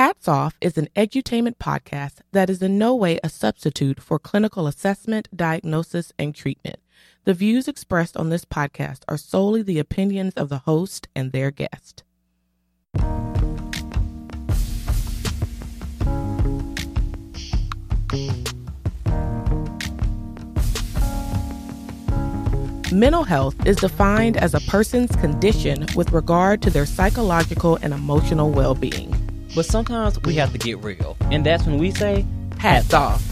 Hats Off is an edutainment podcast that is in no way a substitute for clinical assessment, diagnosis, and treatment. The views expressed on this podcast are solely the opinions of the host and their guest. Mental health is defined as a person's condition with regard to their psychological and emotional well being. But sometimes we have to get real, and that's when we say, hats off.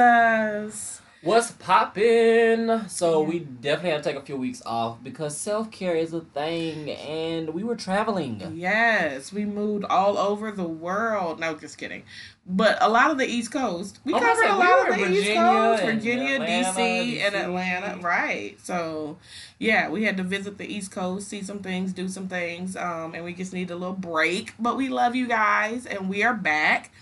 Did you miss us? What's poppin'? So we definitely had to take a few weeks off because self care is a thing, and we were traveling. Yes, we moved all over the world. No, just kidding. But a lot of the East Coast. We was covered a say, we lot of the in East Coast, Virginia, Atlanta, DC, and Atlanta. Right. So, yeah, we had to visit the East Coast, see some things, do some things, um, and we just need a little break. But we love you guys, and we are back.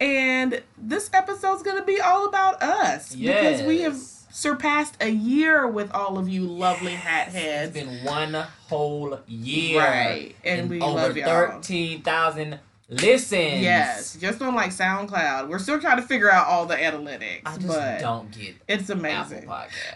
And this episode's going to be all about us because we have surpassed a year with all of you lovely hat heads. It's been one whole year. Right, and we over love y'all. 13,000 listens. Yes, just on like SoundCloud. We're still trying to figure out all the analytics, I just but don't get it's amazing.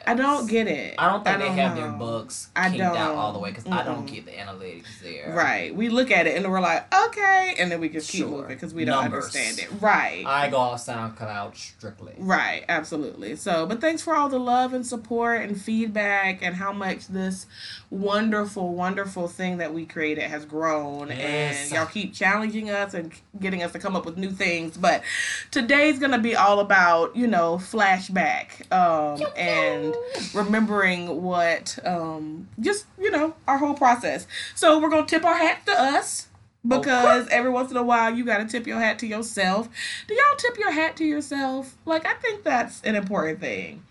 I don't get it. I don't think they have their books I out don't. all the way because I don't get the analytics there. Right. We look at it and we're like, okay, and then we just keep Sure. moving because we don't Numbers. understand it. Right. I go off SoundCloud strictly. Right, absolutely. So, but thanks for all the love and support and feedback and how much this wonderful, wonderful thing that we created has grown. Yes. And y'all keep challenging us and getting us to come up with new things. But today's going to be all about, you know, flashback um, and remembering what, um, just, you know, our whole process. So, we're going to tip our hats to us. Because every once in a while you gotta tip your hat to yourself. Do y'all tip your hat to yourself? Like I think that's an important thing.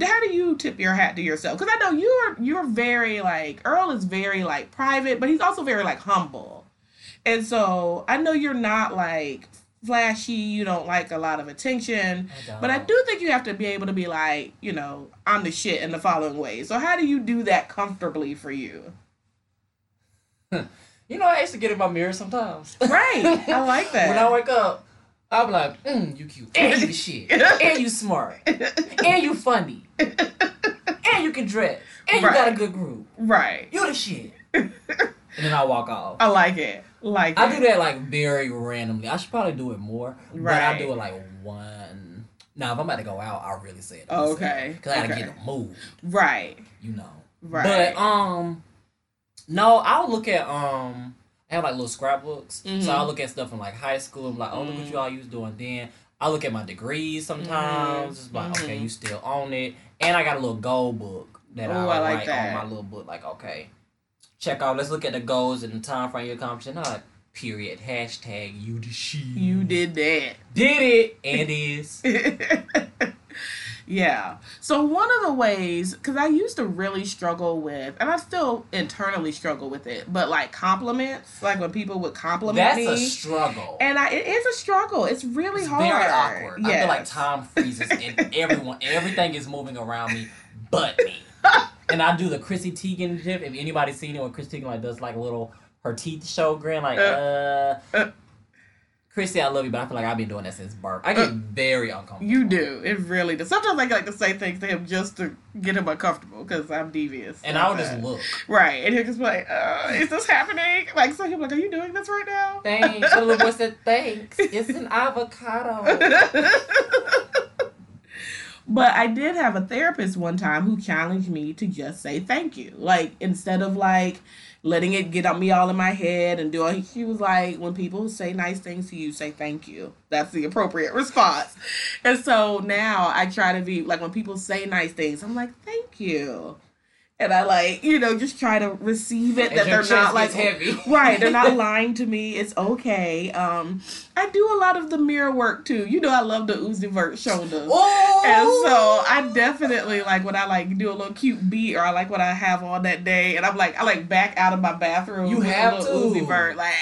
How do you tip your hat to yourself? Because I know you're you're very like Earl is very like private, but he's also very like humble. And so I know you're not like flashy, you don't like a lot of attention. I. But I do think you have to be able to be like, you know, I'm the shit in the following ways. So how do you do that comfortably for you? You know, I used to get in my mirror sometimes. Right. I like that. when I wake up, I'm like, mm, you cute. And you the shit. and you smart. And you funny. And you can dress. And you got a good groove. right. You the shit. and then I walk off. I like it. Like I do that like very randomly. I should probably do it more. But I Right. do it like one. Now, if I'm about to go out, I really say it. okay. Cause I gotta Okay. get a move. Right. You know. Right. But um, no, I'll look at um. I have like little scrapbooks, Mhm. so I'll look at stuff from like high school. be like, oh, look what Mhm. you all used doing then. I look at my degrees sometimes. It's like, okay, Mhm. you still own it. And I got a little goal book that Ooh, I, I like write that. on my little book. Like, okay, check out. Let's look at the goals and the time frame you accomplished. Not period hashtag you the shit. you did that. did it and is. yeah. So one of the ways, because I used to really struggle with, and I still internally struggle with it, but like compliments, like when people would compliment That's me. a struggle. and I, it is a struggle. It's really It's hard. very awkward. I feel like time freezes and everyone, everything is moving around me, but me. and I do the Chrissy Teigen gif. If anybody's seen it, when Chrissy Teigen like does like a little her teeth show grin, like uh, Uh. Chrissy, I love you, but I feel like I've been doing that since birth. I get Uh. very uncomfortable. You do. It really does. Sometimes I like to say things to him just to get him uncomfortable because I'm devious. and like I would just look. Right. And he'll just be like, uh, is this happening? Like, so he'll be like, are you doing this right now? Thanks. The little boy said, "Thanks." It's an avocado. but I did have a therapist one time who challenged me to just say thank you. Like instead of like letting it get on me all in my head and doing she was like when people say nice things to you say thank you. That's the appropriate response. And so now i try to be like when people say nice things i'm like thank you and I like, you know, just try to receive it And that they're not like heavy. right, they're not lying to me. It's okay. Um, I do a lot of the mirror work too. You know, I love the Uzi Vert shoulders. Oh, And so I definitely like when I like do a little cute beat or I like what I have on that day and I'm like I like back out of my bathroom. You with a have little to. Uzi Vert like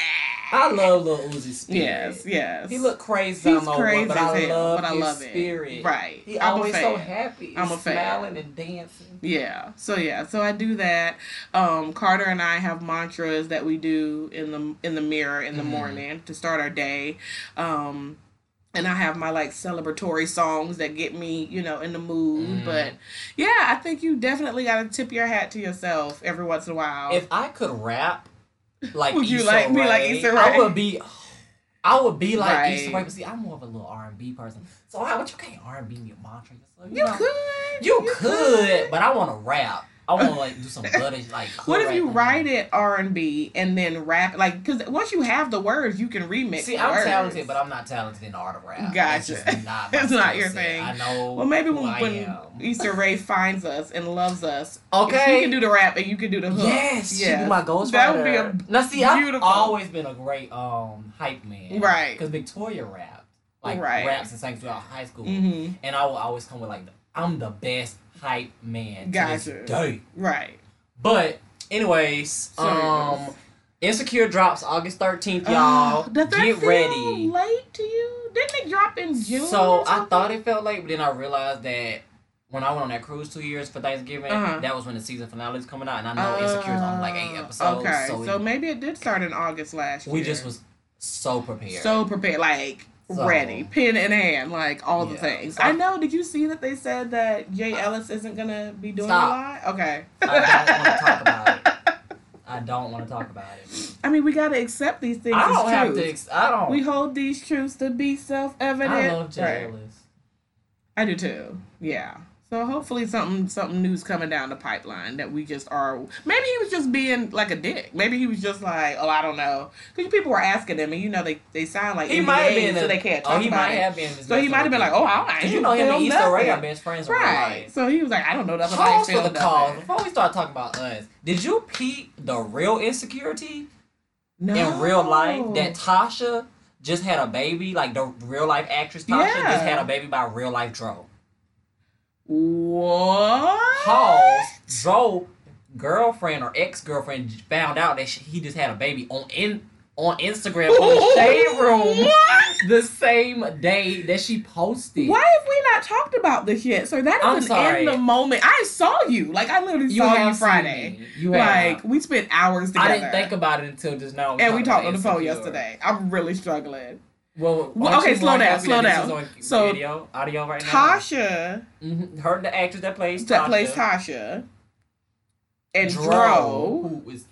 I love Lil Uzi spirit. Yes, yes. He look crazy. He's crazy what, but as I hell, love but I his love it. spirit. Right. He I'm always so happy. I'm a fan. smiling and dancing. Yeah. So yeah. So I do that. Um, Carter and I have mantras that we do in the in the mirror in the Mhm. morning to start our day. Um, and I have my like celebratory songs that get me, you know, in the mood. Mhm. But yeah, I think you definitely got to tip your hat to yourself every once in a while. If I could rap like Would you Issa like- be like Issa Rae? I would be. I would be like Right. Issa Rae, but see, I'm more of a little R and B person. So I, but you can't R and B me a mantra. yourself, you know? could. You, could, but I want to rap. I want to like do some bloodish like. What if you write it R and B and then rap like because once you have the words you can remix. See, I'm words. talented, but I'm not talented in the art of rap. Gotcha. That's just not my It's not your set. thing. I know. Well, maybe who when, I when am. Issa Rae finds us and loves us, Okay. she can do the rap and you can do the hook. Yes, she Yes. be my ghostwriter. That would be a now. See, I've always been a great um hype man, Right. Because Victoria rapped, like Right. raps and sang throughout high school, hmm and I will always come with like, I'm the best hype man Gotcha. day. Right. But anyways, Sorry, um, guys. Insecure drops August thirteenth, y'all. Uh, does that Get feel ready. Late to you? Didn't it drop in June? So I thought it felt late, but then I realized that when I went on that cruise two years for Thanksgiving, Uh-huh. that was when the season finale is coming out, and I know Insecure's on like eight Uh, episodes. Okay, so, so it- maybe it did start in August last year. we just was so prepared. so prepared, like So- ready, pen in hand, like all the things. So- I know. Did you see that they said that Jay uh, Ellis isn't gonna be doing Stop. a lot? Okay. I don't want to talk about it. I don't want to talk about it. I mean, we gotta accept these things I don't have truth. to. I don't. We hold these truths to be self-evident. I love Jay Right. Ellis. I do too. Yeah. So hopefully something something new's coming down the pipeline that we just are. Maybe he was just being like a dick. Maybe he was just like, oh, I don't know, because people were asking him, and you know they they sound like He NDAs, might have been. so a- they can't oh, talk oh, he might it. have been. So he might have been like, oh, I ain't you know him and Issa Rae are best friends. Right. So he was like, I don't know nothing. Pause for the cause. Before we start talking about us, did you peep the real insecurity No. in real life that Tasha just had a baby? Like the real life actress Tasha Yeah. just had a baby by real life Dro. What? Pause. Dro girlfriend or ex girlfriend found out that she, he just had a baby on in on Instagram on the shade room What? the same day that she posted. Why have we not talked about this yet? So that I'm an in the moment. I saw you. Like I literally You saw you Friday. You. Like we spent hours together. I didn't think about it until just now. and we talked on the phone yesterday. I'm really struggling. Well, Well, okay, slow down, slow down. on So, video, audio right now. Tasha hmm Her, the actress that plays that Tasha, plays Tasha, and Dro, Dro, who is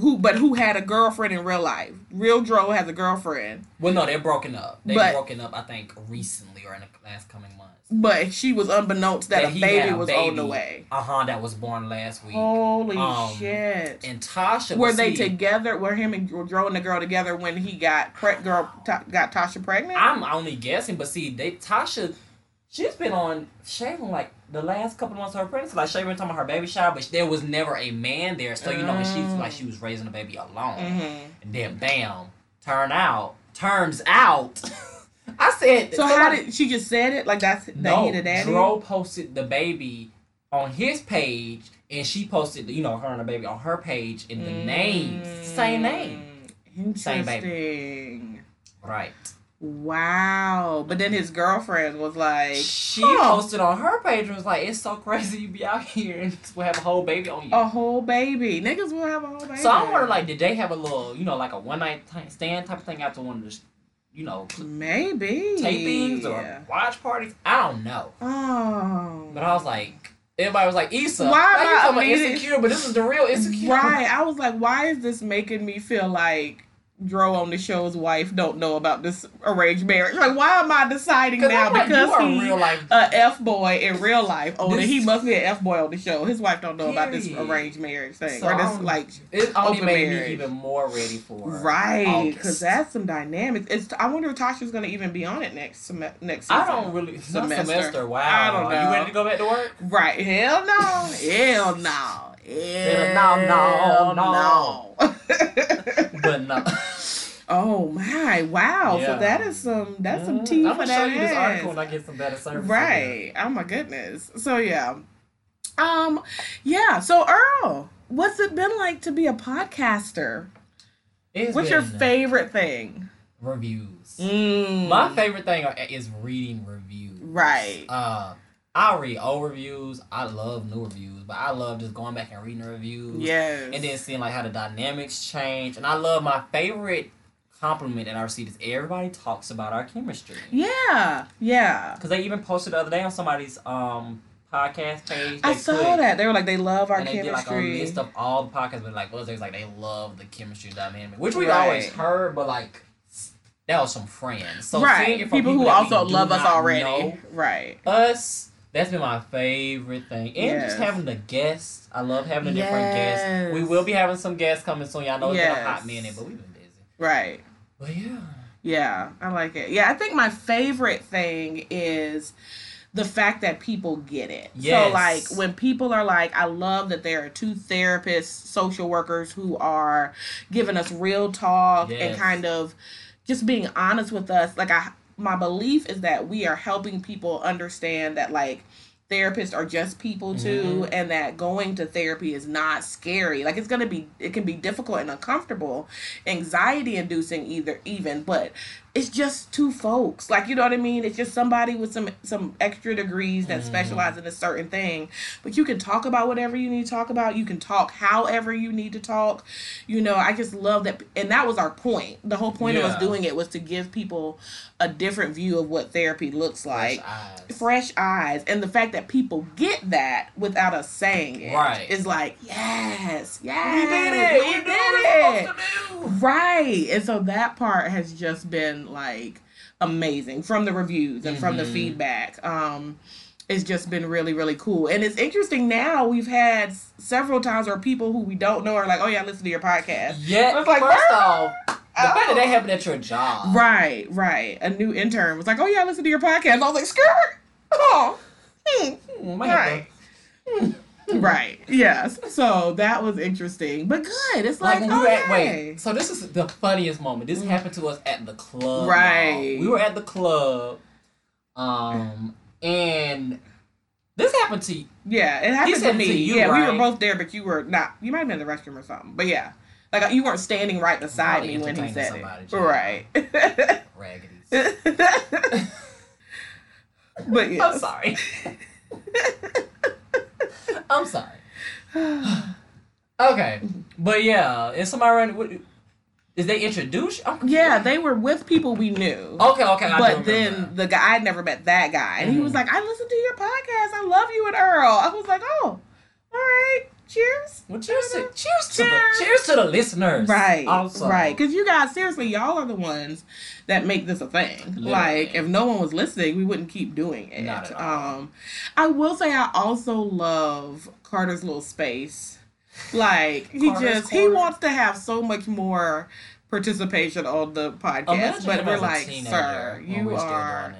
who but who had a girlfriend in real life. Real Dro has a girlfriend, well, no, they're broken up. They But- broken up, I think, recently or in the last coming months. But she was unbeknownst that, That a baby a was on the way. Uh huh. That was born last week. Holy Um, shit! And Tasha Were they see, together? Were him and Dro and the girl together when he got pre- girl ta- got Tasha pregnant? I'm only guessing, but see, they Tasha, she's been on shaving like the last couple of months of her pregnancy. Like shaving talking about her baby shower, but there was never a man there, so you know, she's like she was raising a baby alone. hmm And then bam, turn out, turns out. I said So how did she just said it like that's that no, he the daddy? Dro posted the baby on his page, and she posted, you know, her and the baby on her page, in the name, same name, Mm, Same Interesting. right? Wow. But then his girlfriend was like, She Huh. posted on her page and was like, "It's so crazy you be out here and we have a whole baby on you." a whole baby. Niggas will have a whole baby. so I'm wondering, like, did they have a little, you know, like a one night stand type of thing after one of the, you know, maybe tapings or watch parties? I don't know. Oh. But I was like, everybody was like, Issa, Why am you I about insecure? But this is the real insecure. Right. I was like, why is this making me feel like Dro on the show's wife don't know about this arranged marriage? Like, why am I deciding now like, because you are he real life. a f boy in real life? Oh, This- he must be an f boy on the show. His wife don't know about this arranged marriage thing So or this like It only made marriage. me even more ready for it. right because that's some dynamics. It's I wonder if Tasha's gonna even be on it next sem- next season. I don't really semester. Semester. Wow. I don't know. you ready to go back to work? Right? Hell no. Hell no. No, no, no. But no. oh my! Wow. So that is some that's some Mhm. tea I'm for gonna show that you this article when I get some better service. Right. Oh my goodness. So yeah. Um yeah, so Earl, what's it been like to be a podcaster? It's What's your favorite thing? reviews? Mm. My favorite thing is reading reviews. Right. Uh, I read old reviews. I love new reviews, but I love just going back and reading the reviews. Yes. And then seeing like how the dynamics change. And I love my favorite compliment that I received is everybody talks about our chemistry. Yeah. Yeah. Because they even posted the other day on somebody's um podcast page. I saw that. They were like they love our and they did like a chemistry. list of all the podcasts, but like was like they love the chemistry dynamic, which we've Right. always heard, but like that was some friends. So right. from People, who also love us already. Right. us, that's been my favorite thing. And just having the guests. I love having the different Yes. guests. We will be having some guests coming soon. Y'all know it's been a hot Yes. minute, but we've been busy. Right. But yeah. Yeah, I like it. Yeah, I think my favorite thing is the fact that people get it. So like when people are like, I love that there are two therapists, social workers who are giving us real talk and kind of just being honest with us. Like I my belief is that we are helping people understand that like therapists are just people too Mhm. and that going to therapy is not scary like it's gonna be it can be difficult and uncomfortable anxiety inducing either even but it's just two folks. Like you know what i mean? It's just somebody with some some extra degrees that Mhm. specialize in a certain thing. But you can talk about whatever you need to talk about. You can talk however you need to talk. You know i just love that and that was our point. The whole point of us doing it was to give people a different view of what therapy looks like. Fresh eyes. fresh eyes. And the fact that people get that without us saying it Right. is like yes yes We did it. we We did did it what we're supposed to do. right. And so that part has just been like amazing from the reviews and from the Mhm. feedback um it's just been really really cool and it's interesting now we've had several times where people who we don't know are like oh yeah listen to your podcast Yeah. I was like, first off, the fact that Oh. they happen at your job. Right, right. A new intern was like, "Oh yeah, listen to your podcast." I was like, "Skirt." Oh. Hmm. Hmm, Right. Right. Yes. So that was interesting, but good. It's Like like, were at wait, so this is the funniest moment. This happened to us at the club. Right. y'all. We were at the club, um, and this happened to you. Yeah, it happened to me. to you, yeah, we were both there, but you were not. You might have been in the restroom or something. But yeah, like you weren't standing right beside me when he said it. Right. raggedies. but yeah. I'm sorry. I'm sorry. Okay, but yeah, and somebody. What, is they introduce? I'm Yeah, they were with people we knew. Okay, okay. I do but then the guy I'd never met that guy, and he was Mhm. like, "I listened to your podcast. I love you and Earl." I was like, "Oh, all right, cheers." well, cheers to cheers to the Cheers. to the listeners. Right, Also, right, because you guys seriously, y'all are the ones that make this a thing. Literally. Like, if no one was listening, we wouldn't keep doing it. Not at all. Um, I will say, I also love Carter's little space. Like, he Carter's just he wants to have so much more participation on the podcast, Imagine but we're like, sir, you are.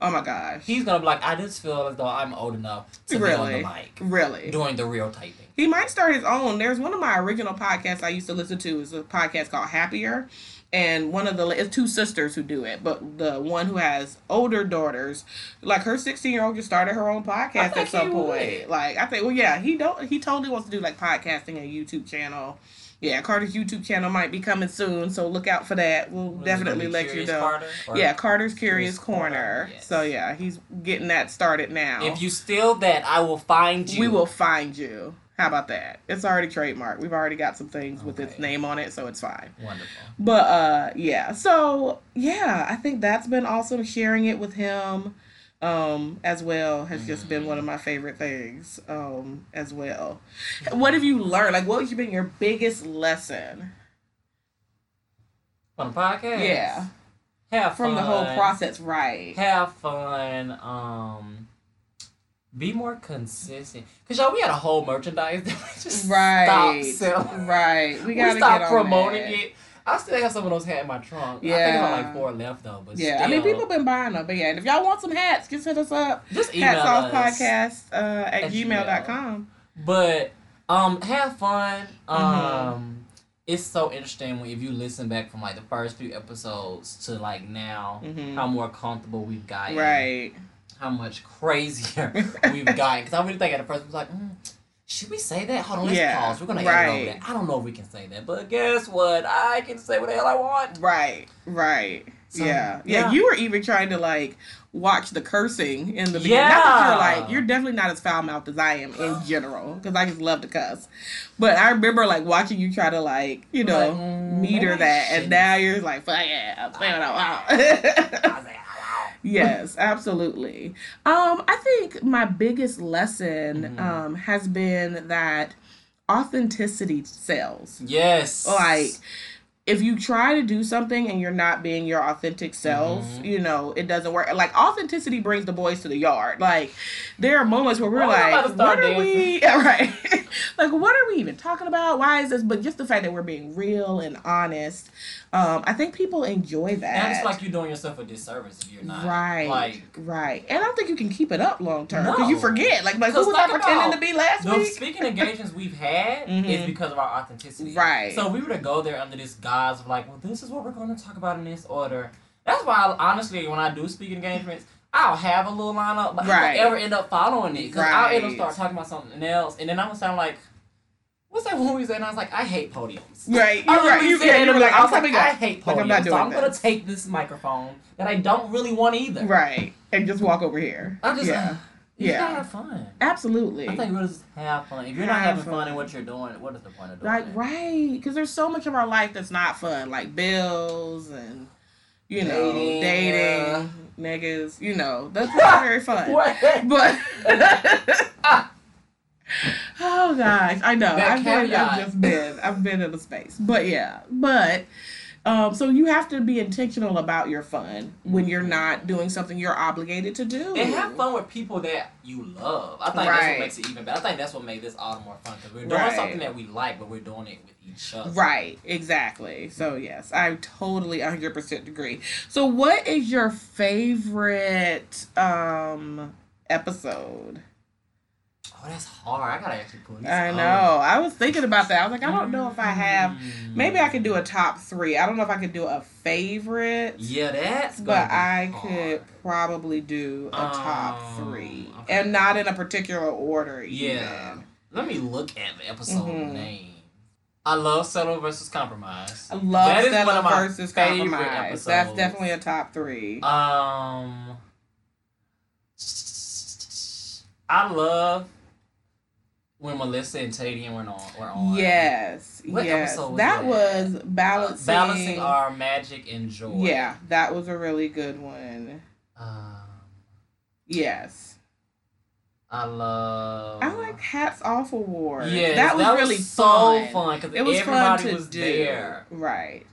Oh my gosh. He's gonna be like, I just feel as though I'm old enough to be on the mic Really? doing the real typing. He might start his own. There's one of my original podcasts I used to listen to is a podcast called Happier. And one of the it's two sisters who do it, but the one who has older daughters, like her 16 year old, just started her own podcast at some point. would. Like I think, well, yeah, he don't he totally wants to do like podcasting and YouTube channel. Yeah, Carter's YouTube channel might be coming soon, so look out for that. We'll What definitely let you know. Carter? Yeah, Carter's Curious, Curious Corner. Corner, yes. So yeah, he's getting that started now. If you steal that, I will find you. We will find you. How about that? It's already trademarked. We've already got some things with its name on it, so it's fine. Wonderful. But uh yeah. So yeah, I think that's been awesome. Sharing it with him um as well has just been one of my favorite things um as well. What have you learned? Like what has been your biggest lesson? On the podcast. Yeah. Have From the whole process, right. Have fun. Um. Be more consistent, cause y'all we had a whole merchandise that we just Right. stopped selling. Right. We We, gotta stopped get on promoting it. I still have some of those hats in my trunk. Yeah. I think. I have like four left though. But Yeah, still, I mean, people been buying them, but yeah, and if y'all want some hats, just hit us up. just email Hats podcast uh, at At gmail.com. But Um, have fun. Um, Mm-hmm. it's so interesting when if you listen back from like the first few episodes to like now, Mhm. how more comfortable we've gotten. Right. How much crazier we've gotten. Because I really think at the first I was like, mm, should we say that? Hold on, let's Yeah, pause. We're gonna edit right. over that. I don't know if we can say that, but guess what? I can say what the hell I want. Right. Right. So, yeah. yeah. yeah. You were even trying to like watch the cursing in the beginning. Not that Yeah. you're like you're definitely not as foul mouthed as I am in general because I just love to cuss. But I remember like watching you try to like you know Like, mm, meter that, and now you're like fuck yeah, I'm playing it I out. Was like, "Wow." yes, absolutely. Um, I think my biggest lesson Mhm. um has been that authenticity sells. Yes. Like if you try to do something and you're not being your authentic self, Mhm. you know, it doesn't work. Like authenticity brings the boys to the yard. Like there are moments where we're Oh, I'm about to like, what are we yeah, right. like what are we even talking about? Why is this? But just the fact that we're being real and honest, um, I think people enjoy that. And it's like you're doing yourself a disservice if you're not. Right, Like right, and I don't think you can keep it up long term because you forget. Like, like who was I pretending to be last the week? speaking engagements we've had Mhm. is because of our authenticity. Right. So if we were to go there under this guise of like, well, this is what we're going to talk about in this order. That's why, I, honestly, when I do speaking engagements, I'll have a little lineup, but Right. I don't ever end up following it because I'll end up start talking about something else, and then I'm gonna sound like. What's that one we said? And I was like, I hate podiums. Right, I you're right. You, said yeah, it, you were like, I was like, I hate Like, podiums, I'm not doing so I'm gonna take this microphone that I don't really want either. Right, and just walk over here. I just, yeah, uh, you Yeah. gotta have fun. absolutely. I think we just have fun. If you're not having fun in what you're doing, what is the point of doing Like it? right, because there's so much of our life that's not fun, like bills and you know Dating, dating, niggas. You know that's not very fun. What? But ah. Oh gosh, I know That I've been, I've just been, I've been in a space. But yeah, but. Um, so you have to be intentional about your fun when you're not doing something you're obligated to do. And have fun with people that you love. I think that's what makes it even better. I think that's what made this all the more fun because we're doing Right. something that we like, but we're doing it with each other. Right, exactly. So yes, I totally 100% agree. So what is your favorite um episode? Oh, that's hard. I gotta actually pull these I up. know. I was thinking about that. I was like, I don't know if I have Mm. maybe I could do a top 3. I don't know if I could do a favorite. Yeah, that's. Good. But I hard. could probably do a top Um, 3 okay. and not in a particular order Yeah. even. Let me look at the episode Mhm. name. I love Settle versus Compromise. I love That Settle one of my versus Compromise. That's definitely a top 3. Um, I love when Melissa and Tadian were on. Were on. Yes, What yes. was that that? was Uh, balancing. balancing our magic and joy. Yeah, that was a really good one. Um, Yes, I love. I like Hats Off Award. Yeah, that was really so fun. because It was everybody fun to was do. there. Right.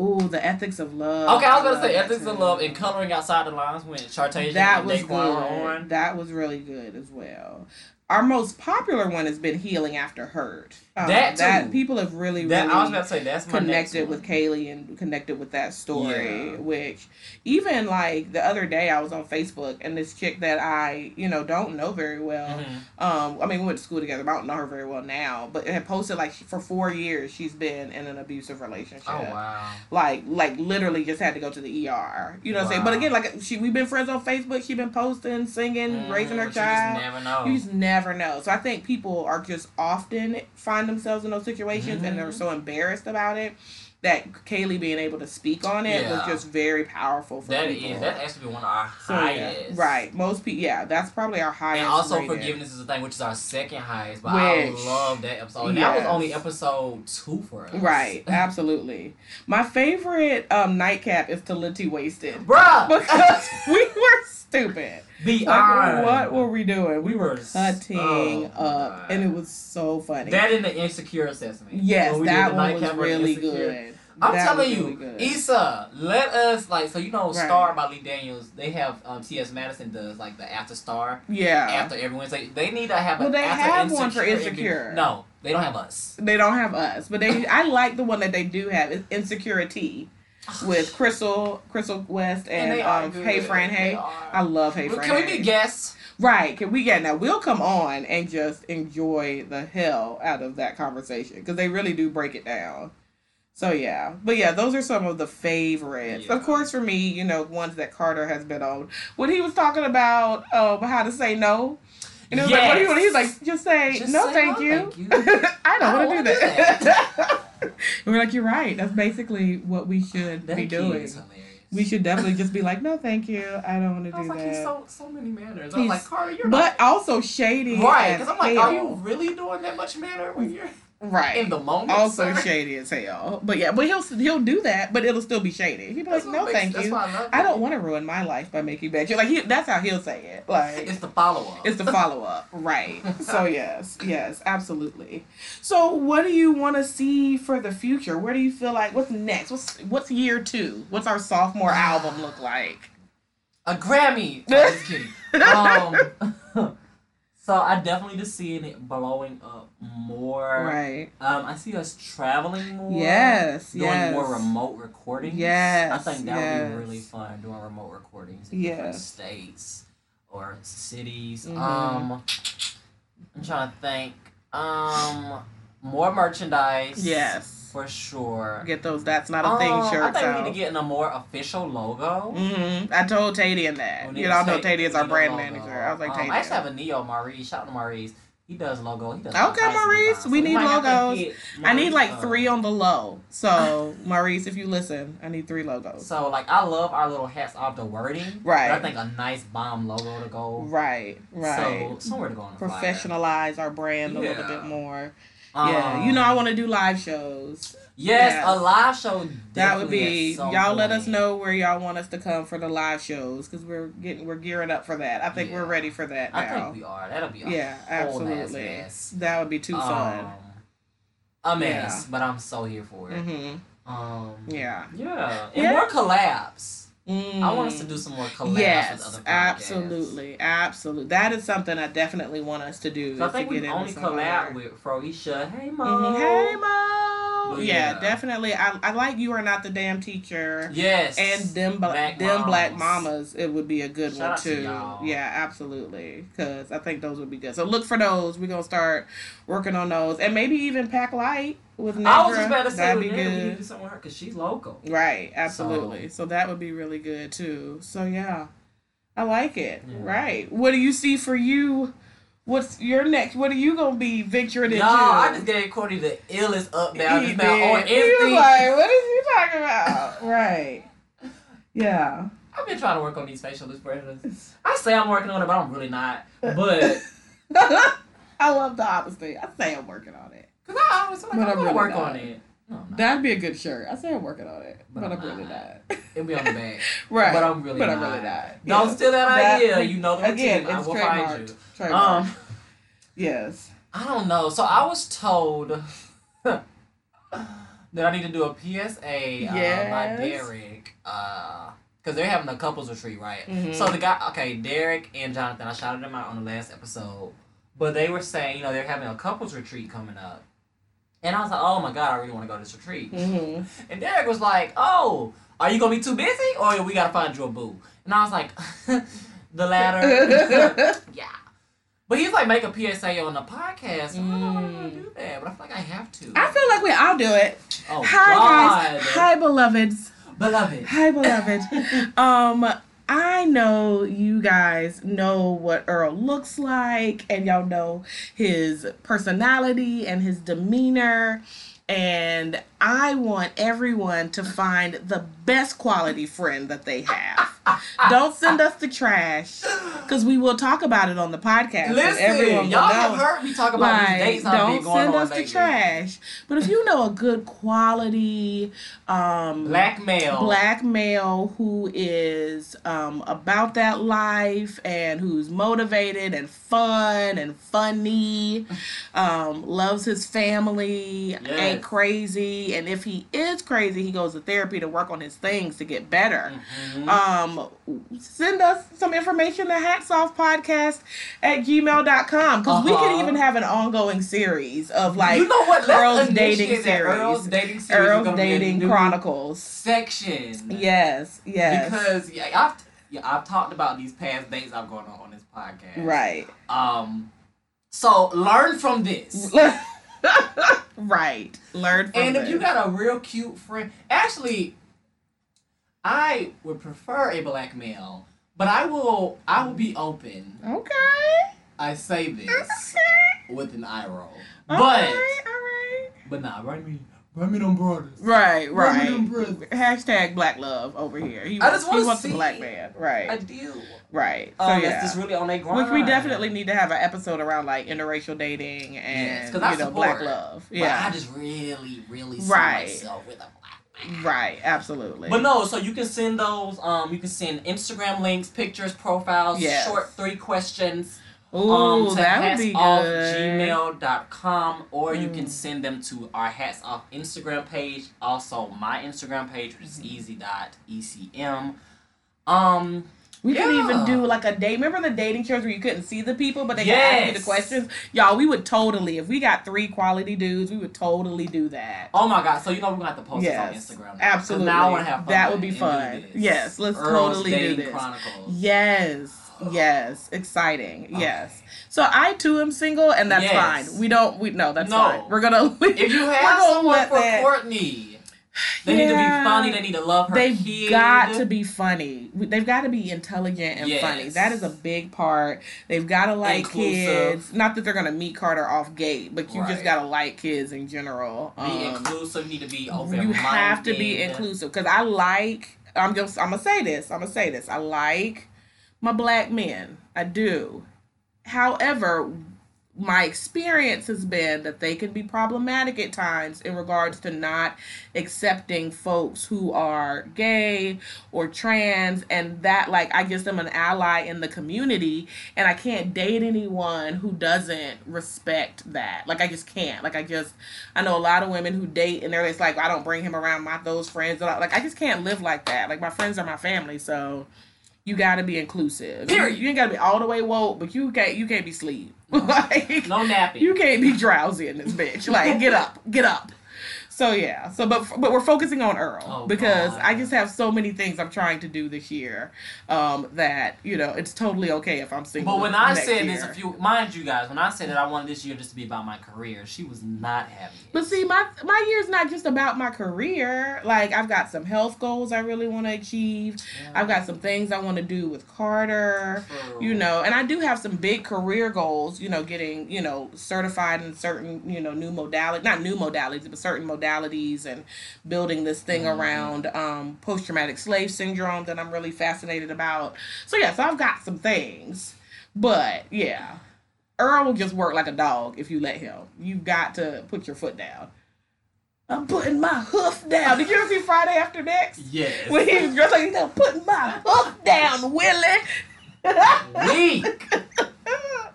Ooh, the ethics of love. Okay, I was gonna love say ethics of love and coloring outside the lines when Chartasia That and was Daquan were good. on. That was really good as well. Our most popular one has been Healing After Hurt. Um, That that people have really, That really I was about to say that's connected with Kaylee and connected with that story. Yeah. Which even like the other day, I was on Facebook and this chick that I you know don't know very well. Mhm. Um, I mean we went to school together, but I don't know her very well now. But had posted like for four years she's been in an abusive relationship. Oh wow. Like like literally just had to go to the ER. You know what I'm saying? But again, like she we've been friends on Facebook. She's been posting, singing, raising her Mm, child. You just never know. You just never know. So I think people are just often find themselves in those situations and Mhm. they're so embarrassed about it that Kaylee being able to speak on it was just very powerful for That people. is that has to be one of our So, yeah, highest. right. Most people, yeah, that's probably our highest. And also rated. forgiveness is a thing, which is our second highest. But I love that episode. And that was only episode two for us. Right, absolutely. My favorite um, nightcap is to Linty Wasted Bruh. because we were stupid. Beyond. Like, what were we doing? We We were cutting oh, up, and it was so funny. That in the insecure assessment. yes, that one was really Insecure. good. I'm That telling you, good. Issa, let us like so you know Right. Star by Lee Daniels. They have um, T.S. Madison does like the after Star Yeah. after every Wednesday. They need to have Well, they after have one for Insecure. no, they don't have us. They don't have us, but they. I like the one that they do have. It's Insecuritea with Crissle, Crissle West, and, are um. Hey Fran Hey. I love Hey Well, Fran. Can we Hey. be guests? Right. Can we yeah, now we'll come on and just enjoy the hell out of that conversation because they really do break it down. So yeah. But yeah, those are some of the favorites. Yeah. Of course for me, you know, ones that Carter has been on. When he was talking about um how to say no. And it was like, what do you want? He's like, just say Just no, say thank, no, you. thank you. I don't want to don't wanna that. and we're like, you're right. That's basically what we should That be doing. We should definitely just be like, no, thank you. I don't want to I was do like, that. he's so so many manners. I'm like, Carter, you're but not also shady. right. Because I'm like, are you really doing that much manner when you're right? in the moment? also sir? shady as hell. But yeah, but he'll he'll do that, but it'll still be shady. He'll be like, That's what no, makes- thank you. I I don't want to ruin my life by making bad. Like he, that's how he'll say it. Like It's the follow up. it's the follow up, right? So yes, yes, absolutely. So what do you want to see for the future? Where do you feel like what's next? What's what's year two? What's our sophomore album look like? a Grammy. No, just kidding. Um, so I definitely just seeing it blowing up more. Right. Um, I see us traveling more. Yes. Doing yes. more remote recordings. Yes, I think that would be really fun doing remote recordings in different Yes. states or cities. Mhm. Um, I'm trying to think. Um, more merchandise. Yes. For sure. Get those. That's not a thing. Um, I Shirts think out. we need to get in a more official logo. hmm I told Tadian that. We You to know, I know Tadian's we our brand logo. manager. I was like, um, Tadian. I actually have a Neo Maurice. Shout out to Maurice. He does logo. He does. Okay, all types of Maurice, designs. we So need to logos. I need like uh, three on the low. So, Maurice, if you listen, I need three logos. So like I love our little hats off the wording. Right. But I think a nice bomb logo to go. Right, right. So somewhere to go on flyer. Professionalize our brand a little bit more. Um, yeah, you know, I want to do live shows. Yes, Yes. a live show. That would be y'all. Let us know where y'all want us to come for the live shows because we're getting we're gearing up for that. I think we're ready for that now. I think we are. That'll be yeah, absolutely. mess. That would be too fun. Um, a mess, but I'm so here for it. hmm Um, Yeah. yeah, and Yeah. more collabs. Mm. I want us to do some more collabs Yes, with other podcasts. absolutely, absolutely. That is something I definitely want us to do. So I think to we only collab with Froisha. Hey, Mo. Mhm. Hey Mo. Yeah, yeah. definitely. I, I like you are not the damn teacher. Yes. And them Black them black Mamas. mamas, it would be a good Shout one to too. y'all. Yeah, absolutely. Because I think those would be good. So look for those. We're gonna start working on those, and maybe even pack light with Nedra. I was just about to say That'd we need to do something with her because she's local. Right, absolutely. So, that would be really good too. So yeah, I like it. Yeah. Right. What do you see for you? What's your next? What are you gonna be venturing into? No, I just gave Courtney the illest up down now on did. He was everything. like, "What is he talking about?" right. Yeah. I've been trying to work on these facial expressions. I say I'm working on it, but I'm really not. But I love the honesty. I say I'm working on it. Because I always like But I'm I'm gonna really work not. on it. No, That'd be a good shirt. I say I'm working on it, but, But I'm I'm really not. not. It'll be on the back. right. But I'm really But not. I'm really not. Don't Yeah. steal that, That- idea. You know the routine. Again, I it's will find you. Trademarked. Um, yes. I don't know. So I was told that I need to do a PSA uh, by Yes. Derek. Uh, because they're having a couples retreat, right? Mhm. So the guy, okay, Derek and Jonathan, I shouted them out on the last episode, but they were saying, you know, they're having a couples retreat coming up. And I was like, oh my God, I really want to go to this retreat. hmm And Derek was like, oh, are you going to be too busy or we got to find you a boo? And I was like, the latter. yeah. But he's like, make a PSA on the podcast. Like, I don't want Mm. to do that, but I feel like I have to. I feel like we all do it. oh, Hi God. guys. Hi beloveds. Beloved. Hi beloved. um I know you guys know what Earl looks like and y'all know his personality and his demeanor and I want everyone to find the best quality friend that they have. Don't send us the trash because we will talk about it on the podcast. Listen, everyone y'all have know. heard me talk about Like, these dates don't send on us lately. the trash. But if you know a good quality um Black male. black male who is um, about that life and who's motivated and fun and funny, um, loves his family, ain't Yes. Crazy, and if he is crazy, he goes to therapy to work on his things to get better. Mhm. Um, send us some information to hatsoffpodcast at gmail.com because we Uh-huh. could even have an ongoing series of like you know what? Let's dating series. Earl's dating series. gonna Dating Chronicles. section. Yes, yes. Because yeah, I, yeah, I've talked about these past dates I've gone on on this podcast. Right. Um, so learn from this. right. Learn from And if you got a real cute friend, actually, I would prefer a black male, but I will I will be open. Okay. I say this Okay. with an eye roll, All but right, all right. but nah, run me run me them brothers. Right, Run me right. them brothers. Hashtag black love over here. He, I just wanna wants see. a black man. Right. I do. right. So Um, yeah. that's just really on their grind. Which we definitely need to have an episode around like interracial dating Yes, and 'cause I you know black support. love. But Yeah. I just really, really see Right. myself with a black man. right. Absolutely. But no, so you can send those. Um, you can send Instagram links, pictures, profiles, Yes. short three questions. Ooh, um, to that would be off good. gmail.com or you can Mm. send them to our hats off instagram page also my instagram page which is easy.ecm um We could even do like a date. Remember the dating shows where you couldn't see the people, but they could ask you the questions. Y'all, we would totally. If we got three quality dudes, we would totally do that. oh my god so you know we're gonna have to post Yes, this on instagram now. absolutely. now i want to have fun That would be fun. Yes, let's Earl's totally do this. Chronicles. Yes. Yes. Exciting. Okay. Yes. So I too am single, and that's Yes. fine. We don't. We no. That's No. fine. We're gonna. if you we're have someone for that- courtney they need to be funny they need to love her They've kid. got to be funny. They've got to be intelligent and Yes. funny. That is a big part. They've got to like Inclusive. kids. Not that they're gonna meet Carter off gate, but you just got to like kids in general. be Um, inclusive you need to be open. you have to be inclusive because I like. I'm just. I'm gonna say this. I'm gonna say this. I like my black men. I do. However, my experience has been that they can be problematic at times in regards to not accepting folks who are gay or trans and that like I guess I'm an ally in the community and I can't date anyone who doesn't respect that. Like I just can't. Like I just I know a lot of women who date and they're just like I don't bring him around my those friends like I just can't live like that. Like my friends are my family, so you got to be inclusive. Period. You ain't got to be all the way woke, but you can't you can't be sleep. like no napping you can't be drowsy in this bitch. Like, get up, get up. So yeah, so but but we're focusing on Earl Oh, because God. I just have so many things I'm trying to do this year, um, that you know it's totally okay if I'm single. But when I said year. this, a few mind you guys, when I said that I wanted this year just to be about my career, she was not happy. But see, my my year's not just about my career. Like I've got some health goals I really want to achieve. I've got some things I want to do with Carter. True. You know, and I do have some big career goals. You know, getting you know certified in certain you know new modalities, not new modalities, but certain modalities, and building this thing Mhm. around um, post traumatic slave syndrome that I'm really fascinated about. So yeah, so I've got some things, but yeah. Earl will just work like a dog if you let him. You've got to put your foot down. I'm putting my hoof down. Did you ever see Friday After Next? Yes. When he was dressed like he's putting my hoof down, Willie. Weak.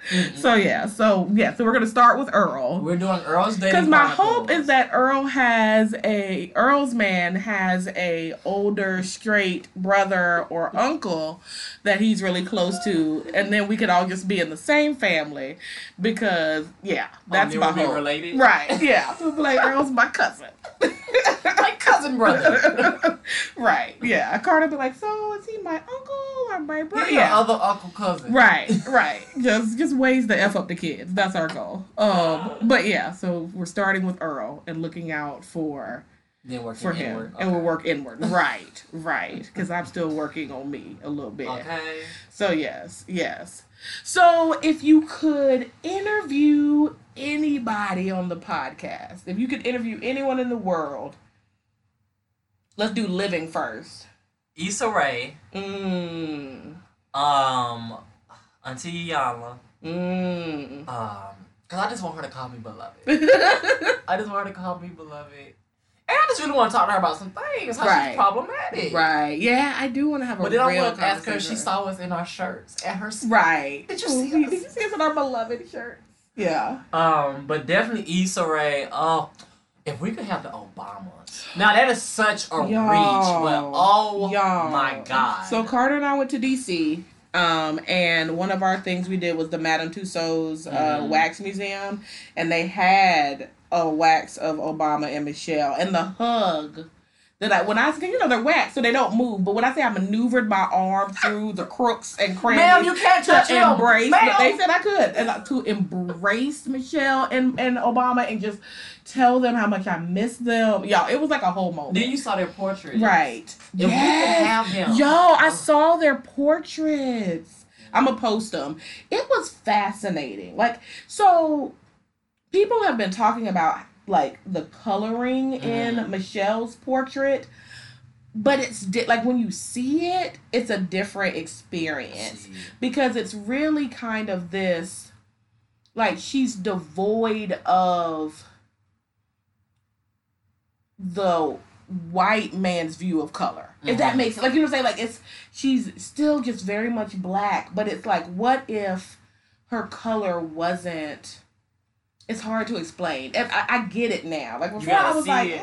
Mm-hmm. so yeah, so yeah, so we're gonna start with Earl. We're doing Earl's dating. Because my Chronicles. hope is that Earl has a Earl's man has a older straight brother or uncle that he's really close to, and then we could all just be in the same family. Because yeah, oh, that's then my hope. related? Right? Yeah, we'll like Earl's my cousin. my cousin brother. right? Yeah, Carter be like, so is he my uncle or my brother? yeah. Other uncle cousin. Right, right. Just just ways to f up the kids. That's our goal. Um, but yeah, so we're starting with Earl and looking out for for him, inward. and we'll work inward. Right, right. Because I'm still working on me a little bit. Okay. So yes, yes. So if you could interview anybody on the podcast, if you could interview anyone in the world, let's do living first. Issa Rae. Mm. Um. Auntie Iyanla. Mm. Um. Cause I just want her to call me beloved. I just want her to call me beloved. And I just really want to talk to her about some things. How Right. she's problematic. right. Yeah, I do want to have a But then I real want to ask her if she saw us in our shirts at her. Right. Did you see us? Did you see us in our beloved shirts? Yeah. Um, but definitely Issa Rae. Oh, if we could have the Obamas. Now that is such a reach, but oh Y'all. my god. So Carter and I went to DC. Um, and one of our things we did was the Madame Tussauds uh, Mhm. wax museum, and they had a wax of Obama and Michelle, and the hug that I when I you know they're wax so they don't move. But when I say I maneuvered my arm through the crooks and crannies, Ma'am, you can't touch to him. embrace. Ma'am. They said I could, and uh, to embrace Michelle and, and Obama and just tell them how much I miss them. Y'all, it was like a whole moment. Then you saw their portrait. right? If we could Yes. have them. Yo, I saw their portraits. I'm gonna post them. It was fascinating. Like, so people have been talking about like the coloring in Mhm. Michelle's portrait, but it's di- like when you see it, it's a different experience because it's really kind of this like she's devoid of the white man's view of color if that Mhm. makes like you know what i'm saying like it's she's still just very much black but it's like what if her color wasn't it's hard to explain If- I, I get it now like before i was like "Mm,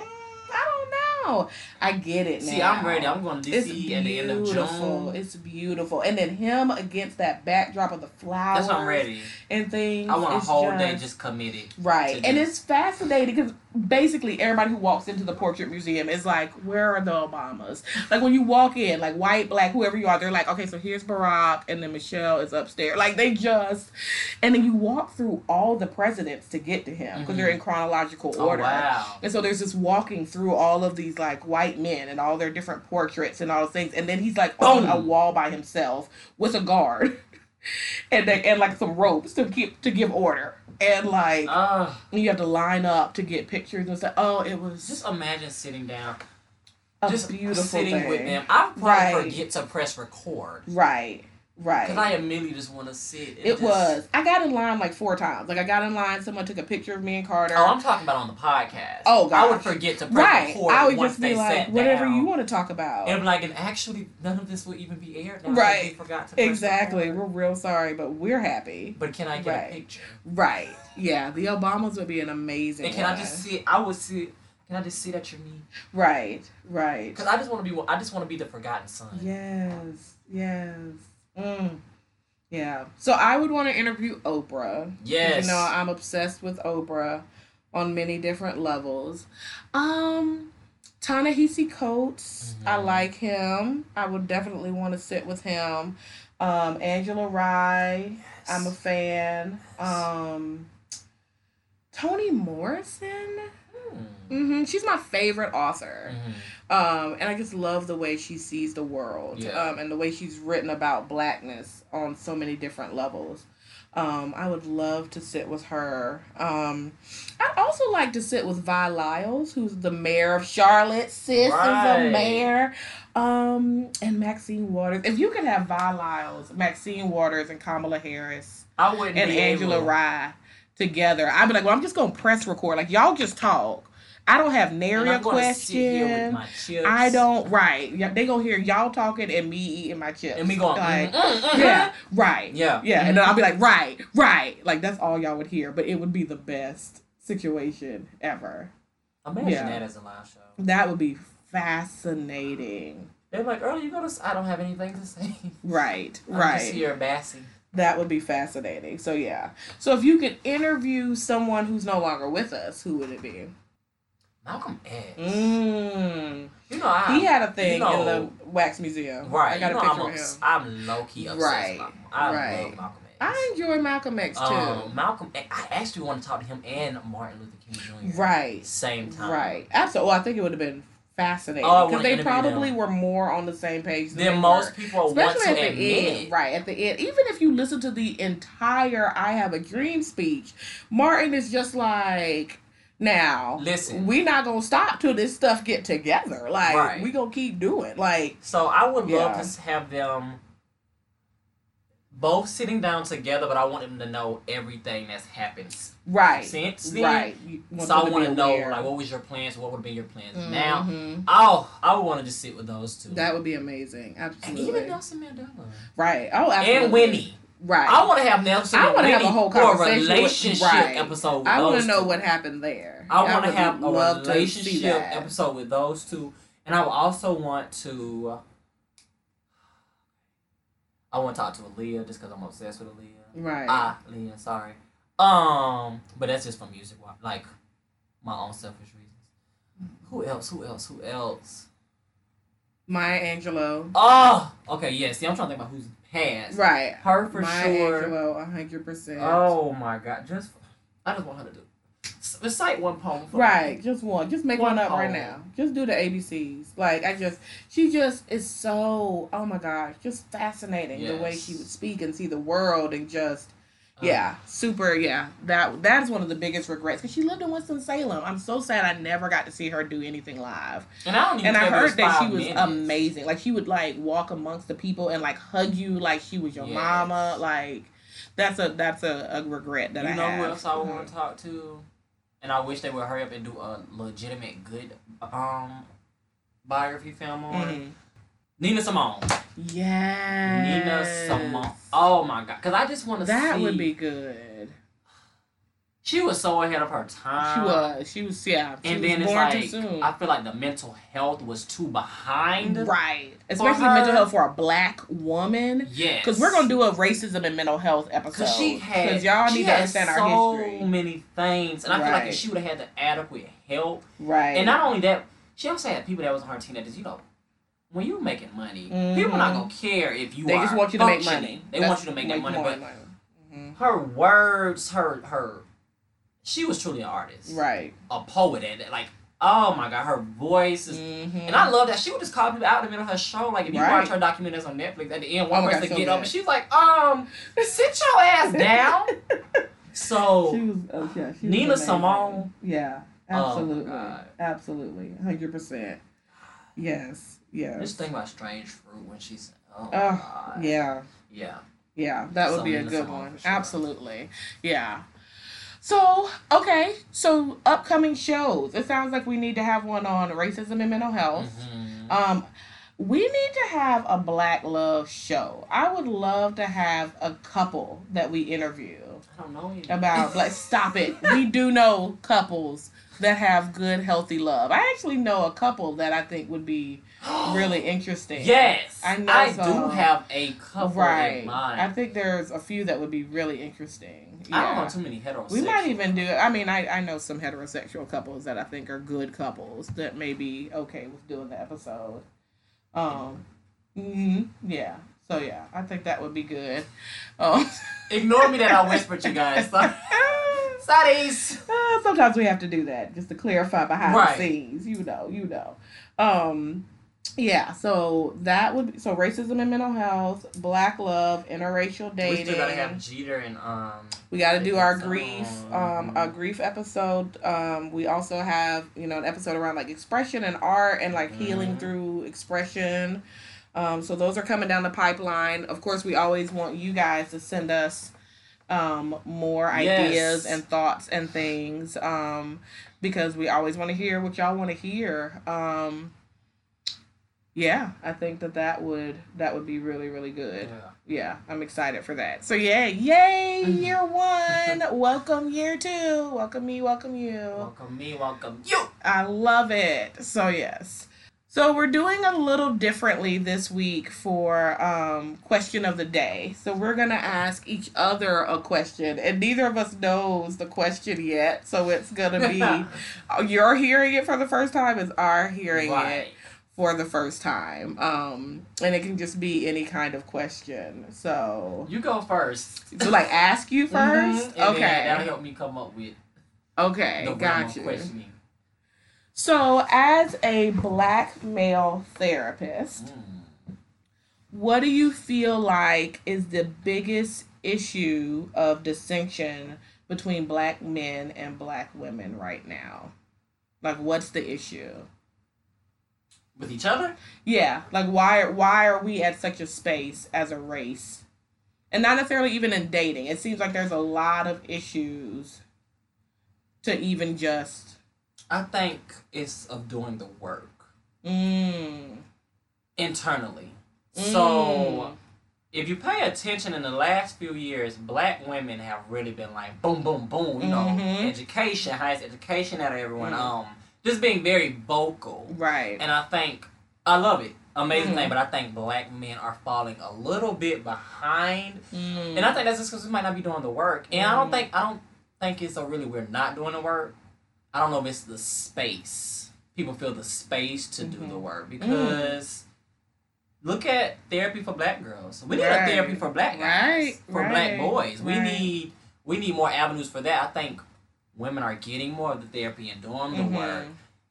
i don't know i get it now See, I'm ready. I'm going to it's DC at the end of. June. It's beautiful, and then him against that backdrop of the flowers That's I'm ready. and things. I want a It's whole just- day just committed. right, and this. it's fascinating because basically everybody who walks into the portrait museum is like, "Where are the Obamas?" Like when you walk in, like white, black, whoever you are, they're like, "Okay, so here's Barack, and then Michelle is upstairs." Like they just, and then you walk through all the presidents to get to him because Mhm. they're in chronological Oh, order. wow. And so there's this walking through all of these like white men and all their different portraits and all those things. And then he's like on a wall by himself with a guard and they, and like some ropes to keep to give order. And like Uh, you have to line up to get pictures and stuff. Oh, it was just imagine sitting down, just beautiful sitting thing. with them. I probably Right. forget to press record Right. Right. because I immediately just want to sit. it just- was. I got in line like four times. Like I got in line, someone took a picture of me and Carter. Oh, I'm talking about on the podcast. Oh, God, I would forget to press right. I would once just be like, whatever down. you want to talk about. And be like, and actually, none of this will even be aired now. Right. we forgot to press Exactly. We're real sorry, but we're happy. But can I get Right. a picture? Right. Yeah, the Obamas would be an amazing. And can I one. just sit? I would sit. Can I just sit at your knee? Right. Right. Because I just want to be. I just want to be the forgotten son. Yes. Yes. Mm. Yeah. So I would want to interview Oprah. Yes. You know, I'm obsessed with Oprah on many different levels. Um, Ta-Nehisi Coates, I Mhm. like him. I would definitely want to sit with him. Um, Angela Rye, I'm a fan. Um, Toni Morrison. Hmm. hmm She's my favorite author. Mhm. Um, and I just love the way she sees the world. Yeah. Um, and the way she's written about blackness on so many different levels. Um, I would love to sit with her. Um, I'd also like to sit with Vi Lyles, who's the mayor of Charlotte. Sis is Right. a mayor. Um, and Maxine Waters. If you could have Vi Lyles, Maxine Waters, and Kamala Harris I wouldn't and Angela able, Rye together, I'd be like, well, I'm just gonna press record. Like y'all just talk. I don't have nary a I'm sit here with question. I don't. Right. They gonna hear y'all talking and me eating my chips. And me going. like, mm, mm, mm, yeah, right. Yeah. yeah. And then I'll be like, right, right. Like that's all y'all would hear, but it would be the best situation ever. Imagine Yeah. that as a live show. That would be fascinating. They're like, earlier you go to. s- I don't have anything to say. Right. I'm right. just here bassy. That would be fascinating. So yeah. So if you could interview someone who's no longer with us, who would it be? Malcolm X. Mm. You know, I, He had a thing you know, in the wax museum. Right. I got you a know, picture I'm, of him. I'm low key obsessed Right, Malcolm. I right. love Malcolm X. I enjoy Malcolm X too. um, Malcolm. X- I actually want to talk to him and Martin Luther King Jr. right. Same time. Right. Absolutely. Well, I think it would have been fascinating Oh, because wanna they probably them. were more on the same page than most were. people Especially at the admit end, right? At the end, even if you listen to the entire "I Have a Dream" speech, Martin is just like, "Now, Listen. we're not gonna stop till this stuff get together. Like, Right. we gonna keep doing. Like, So I would love Yeah. to have them both sitting down together, but I want them to know everything that's happened right, since then. right. So I want to know like what was your plans, what would be your plans now. Mhm. Oh, I would want to just sit with those two. That would be amazing. and Absolutely. even Nelson Mandela right. Oh, absolutely. and Winnie. Right. I want to have Nelson. I wanna have a whole conversation with- right. episode. With I want want to know what happened there. I want to have a to relationship episode with those two, and I would also want to. I want to talk to Aaliyah just because I'm obsessed with Aaliyah. Right. Ah, Aaliyah, sorry. Um, but that's just for music, like my own selfish reasons. Who else? Who else? Who else? Maya Angelou. Oh, okay, yeah. See, I'm trying to think about who's passed. Right. Her for Maya sure. Angelou, hundred percent. Oh my god, just I just want her to do. Recite one poem. For Right, just one. Just make one, One up right now. Just do the ABCs. Like I just, she just is so. Oh my gosh, just fascinating the way she would speak and see the world and just. Uh, Yeah, super. Yeah, that that is one of the biggest regrets because she lived in Winston Salem. I'm so sad I never got to see her do anything live. And I don't even And I care if it was heard that she was minutes. amazing. Like she would like walk amongst the people and like hug you like she was your Yes. mama. Like that's a that's a, a regret that you I know have. who else I want to talk to? And I wish they would hurry up and do a legitimate good um biography film on Mhm. Nina Simone. Yeah. Nina Simone. Oh my god, because I just want to see. That would be good. She was so ahead of her time. She was. She was. Yeah. She And was then it's born like. I feel like the mental health was too behind. right. Especially mental health for a black woman. Yes. Because we're gonna do a racism and mental health episode. Because she had, Because y'all need to understand so our history. So many things, and I feel like if she would have had the adequate help, Right. and not only that, she also had people that was her teenagers. You know, when you making money, people not Mhm. gonna care if you. they are just want you to make money. They That's- want you to make that money, but Mhm. her words, her her, she was truly an artist, Right. a poet, and like, oh my god, her voice is. Mhm. And I love that she would just call people out in the middle of her show. Like if you Right. watch her documentaries on Netflix, at the end, one Oh person God, so get up and she's like, um, sit your ass down. so She was. Oh, yeah, she Nina amazing. Simone. Yeah. Oh, Absolutely. God. absolutely. Hundred percent. Yes. Yes. Just think about Strange Fruit when she's. Oh, Oh, God. yeah. Yeah. Yeah, that would be a good one. sure. Absolutely. Yeah. So, okay. So, upcoming shows. It sounds like we need to have one on racism and mental health. Mhm. Um, we need to have a Black Love show. I would love to have a couple that we interview I don't know. you. about Black. Stop it. We do know couples that have good, healthy love. I actually know a couple that I think would be really interesting. Yes. I know I some. do have a couple Right. in mind. I think there's a few that would be really interesting. I don't Yeah. know too many heterosexual. We might even do. I mean, I, I know some heterosexual couples that I think are good couples that may be okay with doing the episode. Um, hmm yeah. So yeah, I think that would be good. Um, Ignore me that I whispered you guys. Sorries. uh, sometimes we have to do that just to clarify behind Right. the scenes. You know, you know. Um, yeah. So that would be, so racism and mental health, black love, interracial dating. We still gotta have Jeter and um. We got to do our grief, um, a grief episode. Um, we also have, you know, an episode around like expression and art and like healing Mhm. through expression. Um, so those are coming down the pipeline. Of course, we always want you guys to send us um, more ideas Yes. and thoughts and things um, because we always want to hear what y'all want to hear. Um, yeah, I think that that would that would be really really good Yeah. yeah, I'm excited for that. So yeah, yay, year one. welcome year two. Welcome me, welcome you. Welcome me, welcome you. I love it. So yes. So we're doing a little differently this week for um, question of the day. So we're gonna ask each other a question, and neither of us knows the question yet. So it's gonna be you're hearing it for the first time, is our hearing it Right. For the first time. Um, and it can just be any kind of question. So, You go first. so like ask you 1st Mhm. And Okay. that'll help me come up with Okay. the Got you. questioning. So, as a black male therapist, Mm. what do you feel like is the biggest issue of distinction between black men and black women right now? Like, what's the issue? With each other? Yeah, like why why are we at such a space as a race? And not necessarily even in dating. It seems like there's a lot of issues to even just I think it's of doing the work mm, internally. Mm. So if you pay attention in the last few years, black women have really been like boom, boom, boom. You know, Mhm. education, highest education out of everyone. Mm. Um, just being very vocal. right. And I think I love it. Amazing Mhm. thing, but I think black men are falling a little bit behind. Mm, And I think that's just because we might not be doing the work. And I don't Mhm. think I don't think it's so really we're not doing the work. I don't know if it's the space. People feel the space to do Mhm. the work because look at therapy for black girls. We need a therapy for black guys, Right, for right, black boys. We right. need we need more avenues for that. I think women are getting more of the therapy and doing the Mhm. work.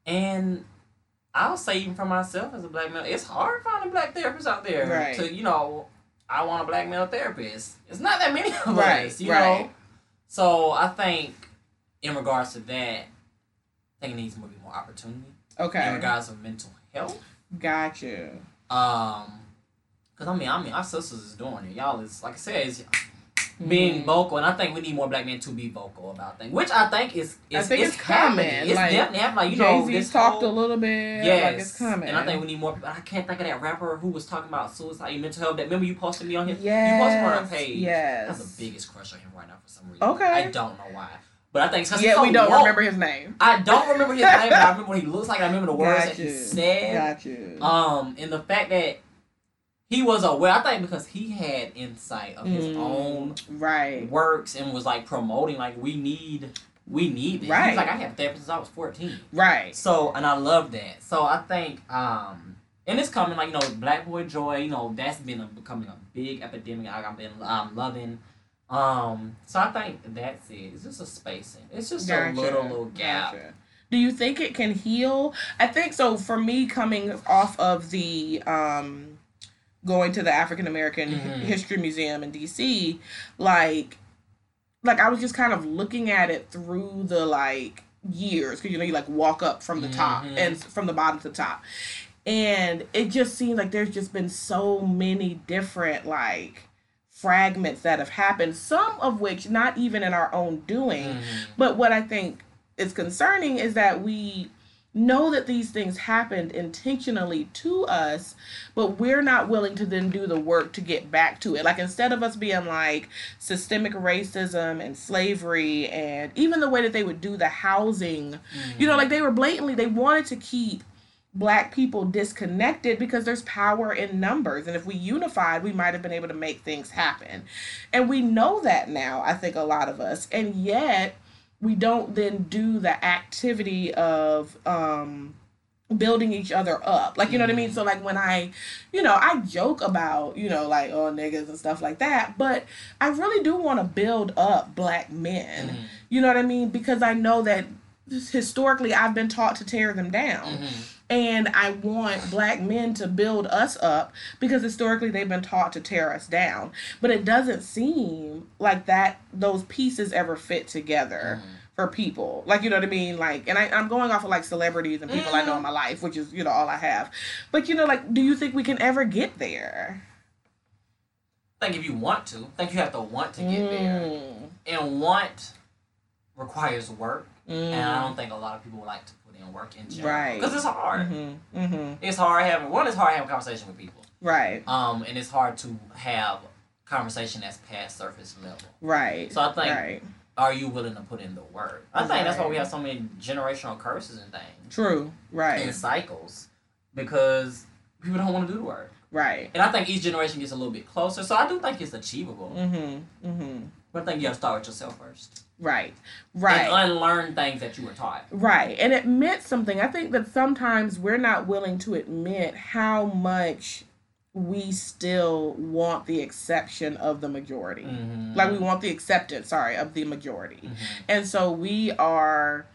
And I'll say even for myself as a black male, it's hard finding black therapists out there. Right. To you know, I want a black male therapist. It's not that many of Right, us, you right. know. So I think in regards to that, I think it needs to be more opportunity Okay. in regards of mental health. Got you. Um, cause I mean, I mean, our sisters is doing it. Y'all is like I said, being Mhm. vocal, and I think we need more black men to be vocal about things, which I think is, I is think it's, it's coming, happening. It's like, definitely happening. Like you know, Jay this talked whole, a little bit. Yes, Like it's coming. and I think we need more. I can't think of that rapper who was talking about suicide and mental health. That remember you posted me on his. You posted me on our page. I Yes. have the biggest crush on him right now for some reason. Okay. I don't know why, but I think Yeah, so we don't woke. remember his name. I don't remember his name, but I remember what he looks like. I remember the words Got that he said. Got you. Um, and the fact that he was aware, I think because he had insight of his Mm, own right. works and was like promoting, like we need, we need this. Right. He's like I had therapy since I was fourteen. Right. So, and I love that. So I think, um, and it's coming like you know, Black Boy Joy. You know, that's been a, becoming a big epidemic. I- I've been um, loving. Um, so I think that's it. It's just a spacing. It's just a little little gap. Gotcha. Do you think it can heal? I think so. For me, coming off of the um, going to the African American Mhm. History Museum in DC, like, like I was just kind of looking at it through the like years because you know you like walk up from the top Mhm. and from the bottom to the top, and it just seems like there's just been so many different like fragments that have happened. Some of which not even in our own doing. Mhm. But what I think is concerning is that we know that these things happened intentionally to us, but we're not willing to then do the work to get back to it. Like instead of us being like systemic racism and slavery and even the way that they would do the housing, you know, mm-hmm. like they were blatantly they wanted to keep black people disconnected because there's power in numbers. And if we unified we might have been able to make things happen. And we know that now i think a lot of us. And yet we don't then do the activity of um building each other up like you know what i mean so like when i you know i joke about you know like oh niggas and stuff like that but i really do want to build up black men Mhm. you know what i mean because i know that historically i've been taught to tear them down Mhm. and I want black men to build us up because historically they've been taught to tear us down. But it doesn't seem like that those pieces ever fit together Mhm. For people. Like you know what I mean? Like and I, I'm going off of like celebrities and people I know in my life, which is, you know, all I have. But you know, like, do you think we can ever get there? I think if you want to, I think you have to want to get there. Mm, And want requires work. And I mm, don't think a lot of people like to put in work in general. Right. Because it's hard. mhm, mhm. It's hard having one. It's hard having conversation with people. Right. Um, and it's hard to have conversation that's past surface level. Right. So I think right. Are you willing to put in the work? I think that's why we have so many generational curses and things True. Right. and cycles because people don't want to do the work. Right. And I think each generation gets a little bit closer. So I do think it's achievable. Mm Mhm. Mm Mhm. But I think you got to start with yourself first. Right. Right. And unlearn things that you were taught. Right. And admit something. I think that sometimes we're not willing to admit how much we still want the exception of the majority. Mm-hmm. Like we want the acceptance, sorry, of the majority. Mhm. And so we are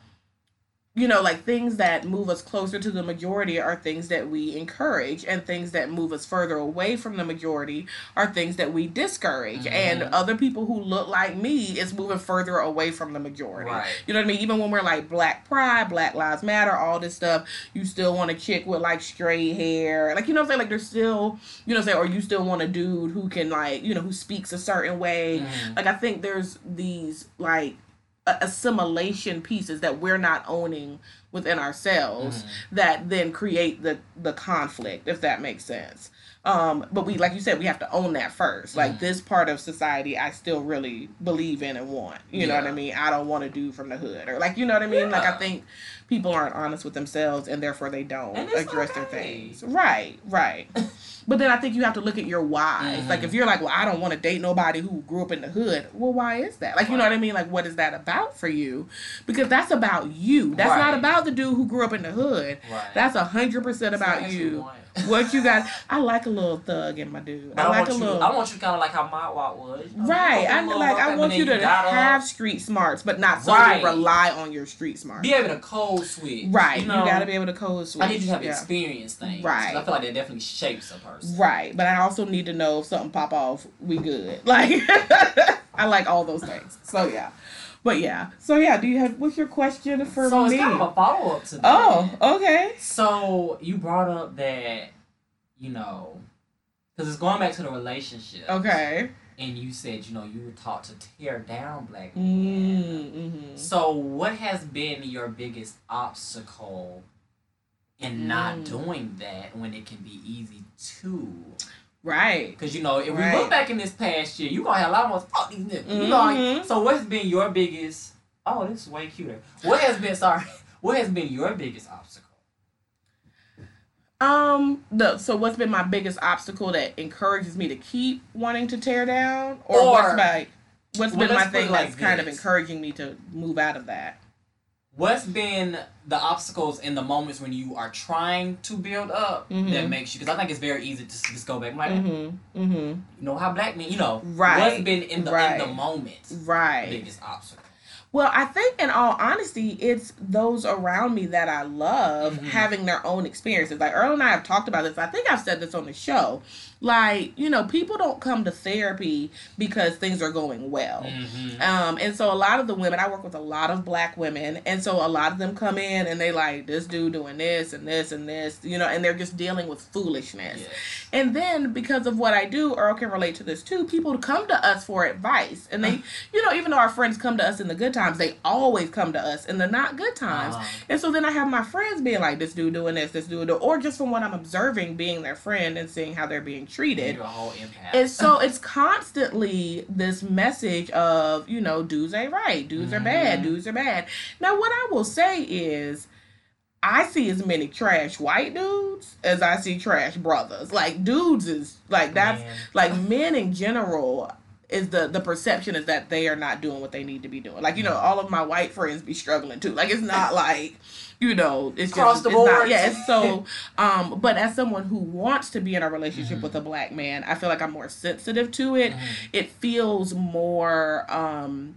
you know, like things that move us closer to the majority are things that we encourage, and things that move us further away from the majority are things that we discourage. And Mhm. other people who look like me is moving further away from the majority. Right. You know what I mean? Even when we're like Black Pride, Black Lives Matter, all this stuff, you still want a chick with like straight hair. Like, you know what I'm saying? Like, there's still, you know what I'm saying? Or you still want a dude who can, like, you know, who speaks a certain way. Mhm. Like, I think there's these, like, assimilation pieces that we're not owning within ourselves Mhm. that then create the the conflict if that makes sense. Um but we like you said we have to own that first. Like Mhm. this part of society i still really believe in and want. You know what i mean? I don't want to do from the hood or like you know what i mean? Like i think people aren't honest with themselves and therefore they don't address their things. Right right but then i think you have to look at your why. like Mhm. if you're like well i don't want to date nobody who grew up in the hood well why is that like you know what i mean like what is that about for you because that's about you that's not Right. about about the dude who grew up in the hood. Right. That's a hundred percent about what you. What you got? I like a little thug in my dude. I I, like a you. little. I want you kind of like how my walk was. You Right, I like. I want you to up, have street smarts, but not solely Right. rely on your street smarts. be able to code switch. Right, You, know, you gotta be able to code switch. I need you to have yeah. experience things. Right. I feel like that definitely shapes a person. Right, but I also need to know if something pop off, we good. Like, I like all those things. So yeah, but yeah. So yeah, do you have what's your question for so me? it's kind of a follow up to that. oh, okay. So you brought up that, you know, because it's going back to the relationship. Okay. And you said, you know, you were taught to tear down black men. Mm, mm-hmm. So what has been your biggest obstacle in not Mm. doing that when it can be easy to? Right. Because you know, if we look back in this past year, you're gonna have a lot more fuck these niggas. You know, like, Mhm. so what's been your biggest? Oh, this is way cuter. What has been sorry? What has been your biggest obstacle? Um. The so what's been my biggest obstacle that encourages me to keep wanting to tear down, or, Or- what's my what's Well, been my let's put it thing like that's kind of encouraging me to move out of that? What's been the obstacles in the moments when you are trying to build up Mhm. that makes you? Because I think it's very easy to just go back, like Mm-hmm. Mm-hmm. you know how black men, you know, Right. What's been in the in the Right. moment Right. biggest obstacle? Well, I think in all honesty, it's those around me that I love Mhm. having their own experiences. Like Earl and I have talked about this. I think I've said this on the show. Like, you know, people don't come to therapy because things are going well. Mm-hmm. Um, and so a lot of the women, I work with a lot of black women, and so a lot of them come in and they like this dude doing this and this and this, you know, and they're just dealing with foolishness. And then because of what I do, Earl can relate to this too. People come to us for advice, and they, you know, even though our friends come to us in the good times, they always come to us in the not good times. Uh-huh. And so then I have my friends being like, "This dude doing this, this dude," or just from what I'm observing, being their friend and seeing how they're being treated. You're a whole impact. And so it's constantly this message of, you know, dudes ain't right, dudes are bad, Mhm. dudes are bad. Now, what I will say is, I see as many trash white dudes as I see trash brothers. Like dudes is like that's Man. like men in general is the the perception is that they are not doing what they need to be doing. Like you know, all of my white friends be struggling too. Like it's not like you know, it's Across just the it's not- board. yeah, so. Um, but as someone who wants to be in a relationship Mhm. with a black man, I feel like I'm more sensitive to it. Mhm. It feels more um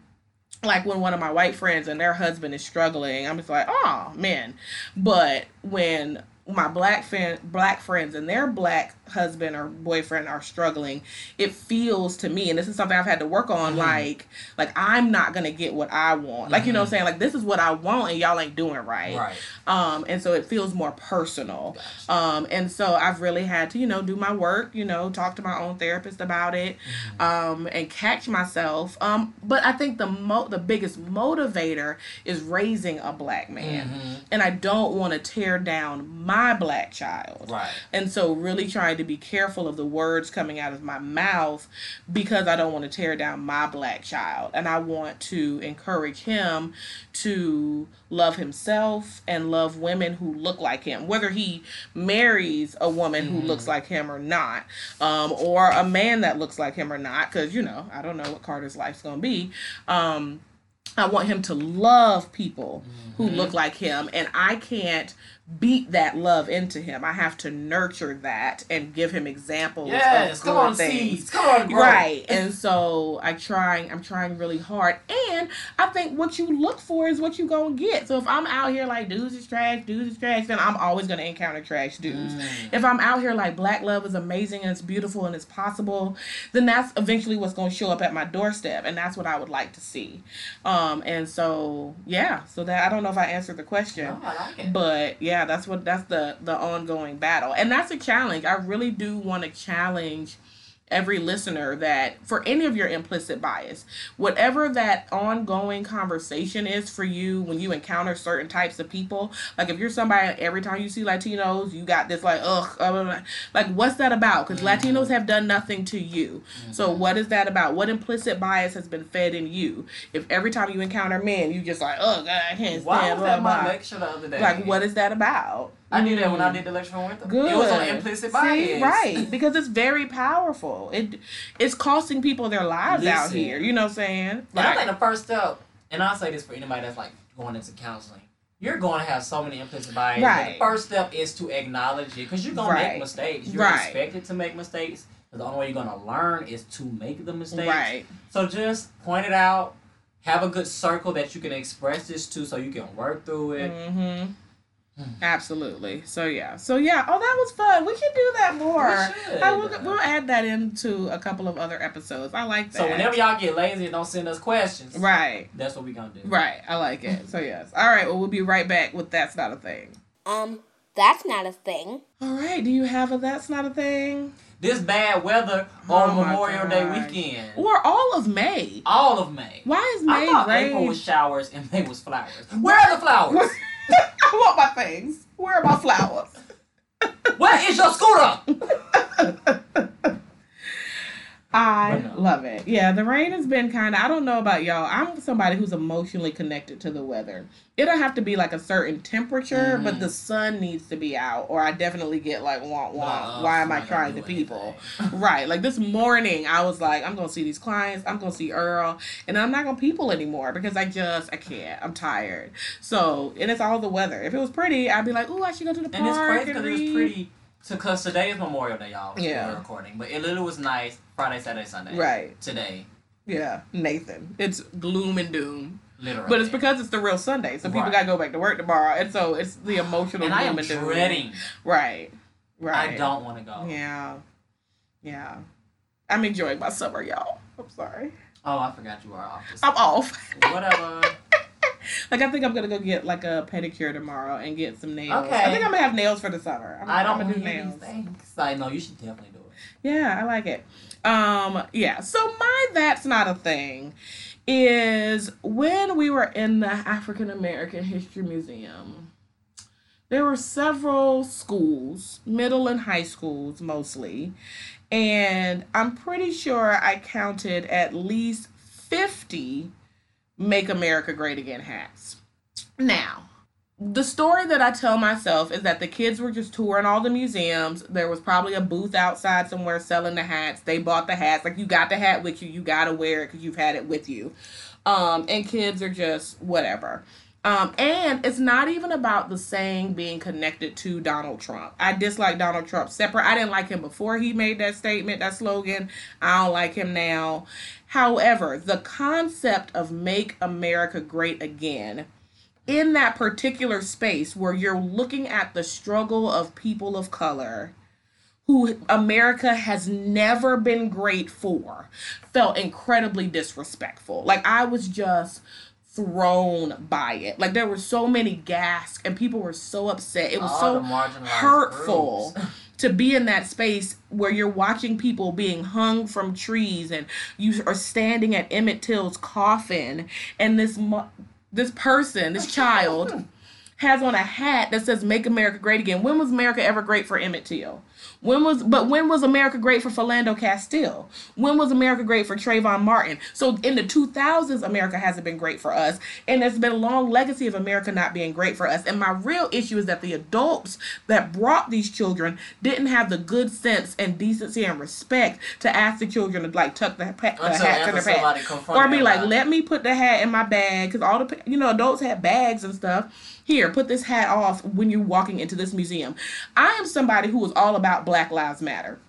like when one of my white friends and their husband is struggling, I'm just like, oh man. But when my black friend, black friends and their black husband or boyfriend are struggling, it feels to me, and this is something I've had to work on, Mhm. like, like I'm not gonna get what I want. Like you know, what I'm saying like this is what I want, and y'all ain't doing right. Right. Um, and so it feels more personal. Gotcha. Um, and so I've really had to, you know, do my work, you know, talk to my own therapist about it, um, and catch myself. Um, but I think the mo- the biggest motivator is raising a black man, Mhm. and I don't want to tear down my black child. Right. And so, really trying to be careful of the words coming out of my mouth because I don't want to tear down my black child. And I want to encourage him to love himself and love women who look like him, whether he marries a woman who Mhm. looks like him or not, um, or a man that looks like him or not, because, you know, I don't know what Carter's life's going to be. Um, I want him to love people who Mhm. look like him, and I can't beat that love into him. I have to nurture that and give him examples. Yes. of Come on, things. seeds. Come on. Right. And so I trying I'm trying really hard. And I think what you look for is what you gonna get. So if I'm out here like dudes is trash, dudes is trash, then I'm always gonna encounter trash dudes. Mm. If I'm out here like black love is amazing and it's beautiful and it's possible, then that's eventually what's gonna show up at my doorstep. And that's what I would like to see. Um and so yeah, so that I don't know if I answered the question. Oh, I like it. But yeah, that's what that's the the ongoing battle. And that's a challenge. I really do want to challenge every listener that for any of your implicit bias, whatever that ongoing conversation is for you when you encounter certain types of people, like if you're somebody every time you see Latinos, you got this like ugh, blah, blah, blah. like what's that about? Because Mhm. Latinos have done nothing to you. So what is that about? What implicit bias has been fed in you? If every time you encounter men, you just like, ugh, god, I can't stand. Why was that my lecture the other day? Like what is that about? I knew that when I did the lecture on Winter. Good. It was on implicit bias. See, right? Because it's very powerful. It it's costing people their lives out here. You know what I'm saying? And I think the first step, and I'll say this for anybody that's like going into counseling, you're going to have so many implicit bias. Right. The first step is to acknowledge it because you're going to make mistakes. You're Right. expected to make mistakes. The only way you're going to learn is to make the mistakes. Right. So just point it out. Have a good circle that you can express this to so you can work through it. Mm-hmm. Absolutely. So yeah. So yeah. Oh, that was fun. We should do that more. We should. I will, we'll add that into a couple of other episodes. I like that. So whenever y'all get lazy and don't send us questions, Right. that's what we going to do. Right. I like it. So yes. All right. Well, we'll be right back with that's not a thing. Um, that's not a thing. All right. Do you have a that's not a thing? This bad weather on Oh my Memorial Day weekend. Or all of May? All of May. Why is I May thought rain? April was showers and May was flowers. Where are the flowers? I want my things. Where are my flowers? Where is your scooter? I no. love it. Yeah, the rain has been kind of. I don't know about y'all. I'm somebody who's emotionally connected to the weather. It don't have to be like a certain temperature, but Mhm. the sun needs to be out, or I definitely get like want want. Uh, Why am I I'm trying to people? right. Like this morning, I was like, I'm gonna see these clients. I'm gonna see Earl, and I'm not gonna people anymore because I just I can't. I'm tired. So and it's all the weather. If it was pretty, I'd be like, ooh, I should go to the park And it's crazy because it was pretty. So, cause today is Memorial Day, y'all. Yeah. Recording, but it literally was nice. Friday, Saturday, Sunday. Right. Today, Yeah, Nathan. It's gloom and doom. literally. But it's because it's the real Sunday, so people Right. gotta go back to work tomorrow, and so it's the emotional. and I am gloom and doom. dreading. Right, right. I don't want to go. Yeah, yeah. I'm enjoying my summer, y'all. I'm sorry. Oh, I forgot you are off. I'm off. Whatever. like I think I'm gonna go get like a pedicure tomorrow and get some nails. Okay. I think I'm gonna have nails for the summer. I'm, I don't I'm want gonna do do nails. these things. I know you should definitely do it. Yeah, I like it. Um, yeah. So my that's not a thing is when we were in the African American History Museum. There were several schools, middle and high schools mostly, and I'm pretty sure I counted at least 50 Make America Great Again hats. Now, the story that I tell myself is that the kids were just touring all the museums. There was probably a booth outside somewhere selling the hats. They bought the hats. Like you got the hat with you, you gotta wear it because you've had it with you. Um, and kids are just whatever. Um, and it's not even about the saying being connected to Donald Trump. I dislike Donald Trump separate. I didn't like him before he made that statement, that slogan. I don't like him now. However, the concept of make America great again in that particular space where you're looking at the struggle of people of color who America has never been great for felt incredibly disrespectful. Like I was just thrown by it. Like there were so many gasps and people were so upset. It was All so hurtful to be in that space where you're watching people being hung from trees and you are standing at Emmett Till's coffin and this mo- this person, this child has on a hat that says make America great again. When was America ever great for Emmett Till? When was but when was America great for Philando Castile? When was America great for Trayvon Martin? So in the 2000s America hasn't been great for us and there's been a long legacy of America not being great for us. And my real issue is that the adults that brought these children didn't have the good sense and decency and respect to ask the children to like tuck the, pa- the hat to their pants or be like let me put the hat in my bag because all the you know adults had bags and stuff here put this hat off when you're walking into this museum. I am somebody who is all about black lives matter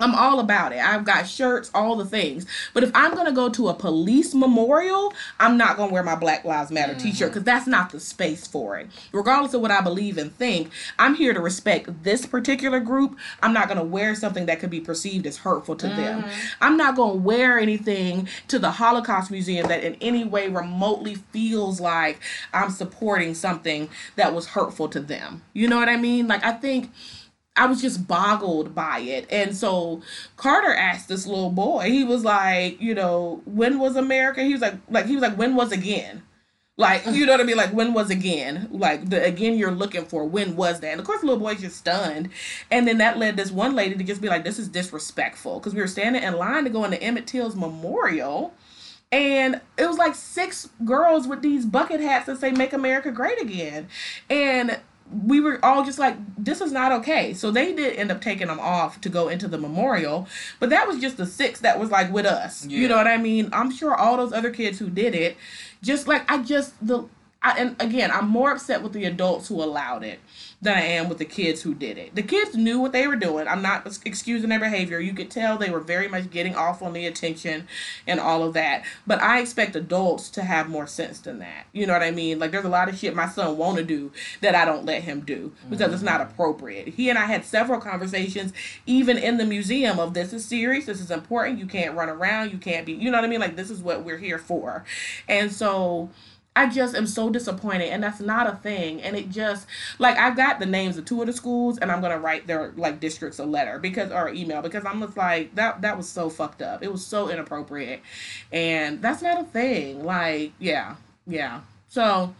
I'm all about it. I've got shirts, all the things. But if I'm going to go to a police memorial, I'm not going to wear my Black Lives Matter mm-hmm. t shirt because that's not the space for it. Regardless of what I believe and think, I'm here to respect this particular group. I'm not going to wear something that could be perceived as hurtful to them. Mm-hmm. I'm not going to wear anything to the Holocaust Museum that in any way remotely feels like I'm supporting something that was hurtful to them. You know what I mean? Like, I think. I was just boggled by it. And so Carter asked this little boy, he was like, you know, when was America? He was like, like he was like, when was again? Like, you know what I mean? Like, when was again? Like, the again you're looking for, when was that? And of course, the little boy's just stunned. And then that led this one lady to just be like, this is disrespectful. Because we were standing in line to go into Emmett Till's memorial. And it was like six girls with these bucket hats that say "Make America Great Again," and we were all just like, "This is not okay." So they did end up taking them off to go into the memorial, but that was just the six that was like with us. You know what I mean? I'm sure all those other kids who did it, just like I just the I, and again, I'm more upset with the adults who allowed it than I am with the kids who did it. The kids knew what they were doing. I'm not excusing their behavior. You could tell they were very much getting off on the attention and all of that. But I expect adults to have more sense than that. You know what I mean? Like there's a lot of shit my son want to do that I don't let him do because mm-hmm. it's not appropriate. He and I had several conversations even in the museum of this is serious, this is important, you can't run around, you can't be, you know what I mean? Like this is what we're here for. And so I just am so disappointed, and that's not a thing. And it just like I got the names of two of the schools, and I'm gonna write their like districts a letter because or email because I'm just like that that was so fucked up. It was so inappropriate, and that's not a thing. Like yeah, yeah. So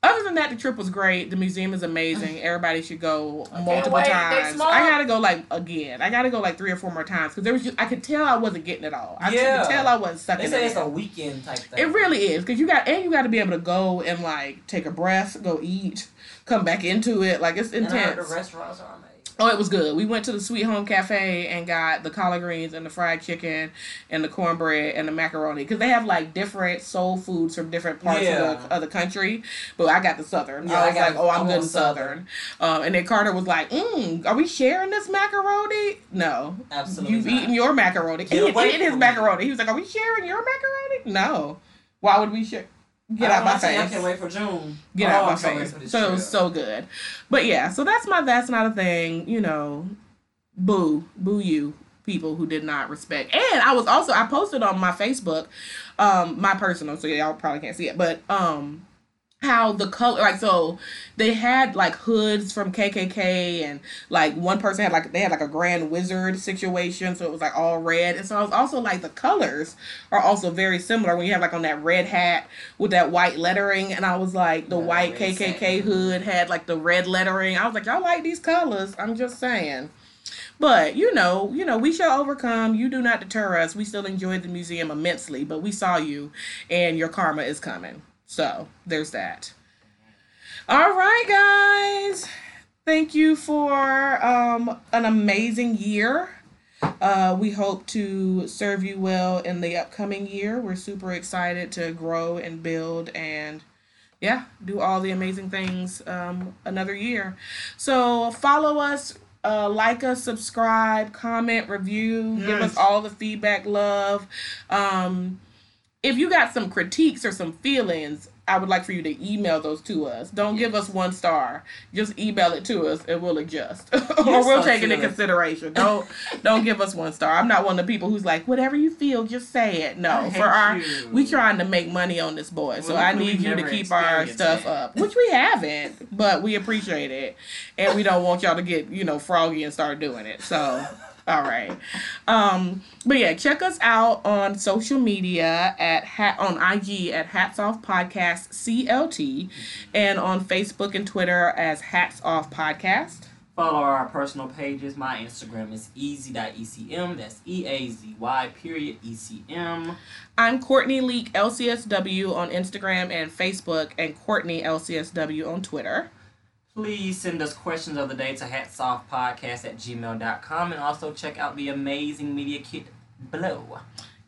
other than that, the trip was great. The museum is amazing. Everybody should go multiple times. I gotta go like again. I gotta go like three or four more times because there was just I could tell I wasn't getting it all. I yeah. could tell I wasn't sucking. They say it it's a weekend type thing. It really is because you got and you got to be able to go and like take a breath, go eat, come back into it. Like it's intense. the restaurants are. Oh, it was good. We went to the Sweet Home Cafe and got the collard greens and the fried chicken and the cornbread and the macaroni because they have like different soul foods from different parts yeah. of, the, of the country. But I got the southern. Yeah, I was I like, oh, I'm good southern. southern. Um, and then Carter was like, mm, are we sharing this macaroni? No, absolutely. You've not. eaten your macaroni. He ate his macaroni. He was like, are we sharing your macaroni? No. Why would we share? Get out my face. I can't wait for June. Get oh, out my face. So it was so good. But yeah, so that's my that's not a thing, you know. Boo. Boo you people who did not respect. And I was also I posted on my Facebook, um, my personal, so y'all probably can't see it, but um how the color like so they had like hoods from KKK and like one person had like they had like a grand wizard situation so it was like all red and so I was also like the colors are also very similar when you have like on that red hat with that white lettering and I was like the white KKK hood had like the red lettering I was like y'all like these colors I'm just saying but you know, you know, we shall overcome. You do not deter us. We still enjoyed the museum immensely, but we saw you, and your karma is coming. So there's that. All right, guys. Thank you for um, an amazing year. Uh, we hope to serve you well in the upcoming year. We're super excited to grow and build and yeah, do all the amazing things um, another year. So follow us, uh, like us, subscribe, comment, review, give us all the feedback, love. Um, if you got some critiques or some feelings, I would like for you to email those to us. Don't give us one star. Just email it to us and we'll adjust. or we'll so take it into consideration. Don't don't give us one star. I'm not one of the people who's like, whatever you feel, just say it. No. For our you. we trying to make money on this boy. So I need you to keep our stuff it. up. Which we haven't, but we appreciate it. And we don't want y'all to get, you know, froggy and start doing it. So all right. Um, but yeah, check us out on social media at hat on IG at Hats Off Podcast CLT and on Facebook and Twitter as Hats Off Podcast. Follow our personal pages. My Instagram is easy.ecm. That's E A Z Y period E C M. I'm Courtney Leak LCSW on Instagram and Facebook and Courtney LCSW on Twitter. Please send us questions of the day to hatsoffpodcast at gmail.com and also check out the amazing media kit below.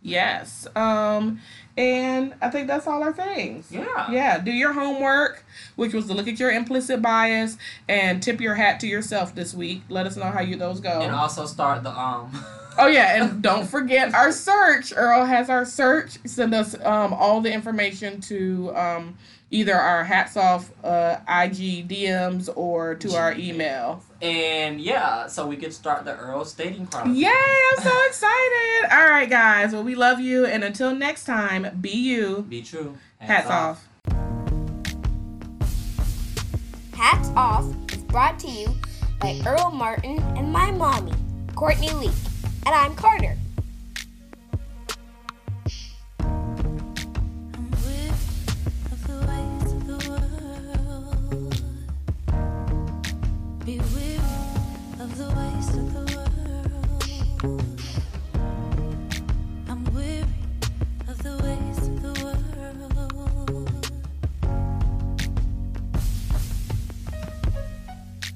Yes. Um, and I think that's all our things. Yeah. Yeah. Do your homework, which was to look at your implicit bias and tip your hat to yourself this week. Let us know how you those go. And also start the um Oh yeah, and don't forget our search. Earl has our search. Send us um all the information to um either our hats off uh, IG DMs or to our email. And yeah, so we could start the Earl's dating Chronicles. Yay, I'm so excited. All right, guys. Well, we love you. And until next time, be you. Be true. Hats, hats off. off. Hats Off is brought to you by Earl Martin and my mommy, Courtney Lee. And I'm Carter. waste of the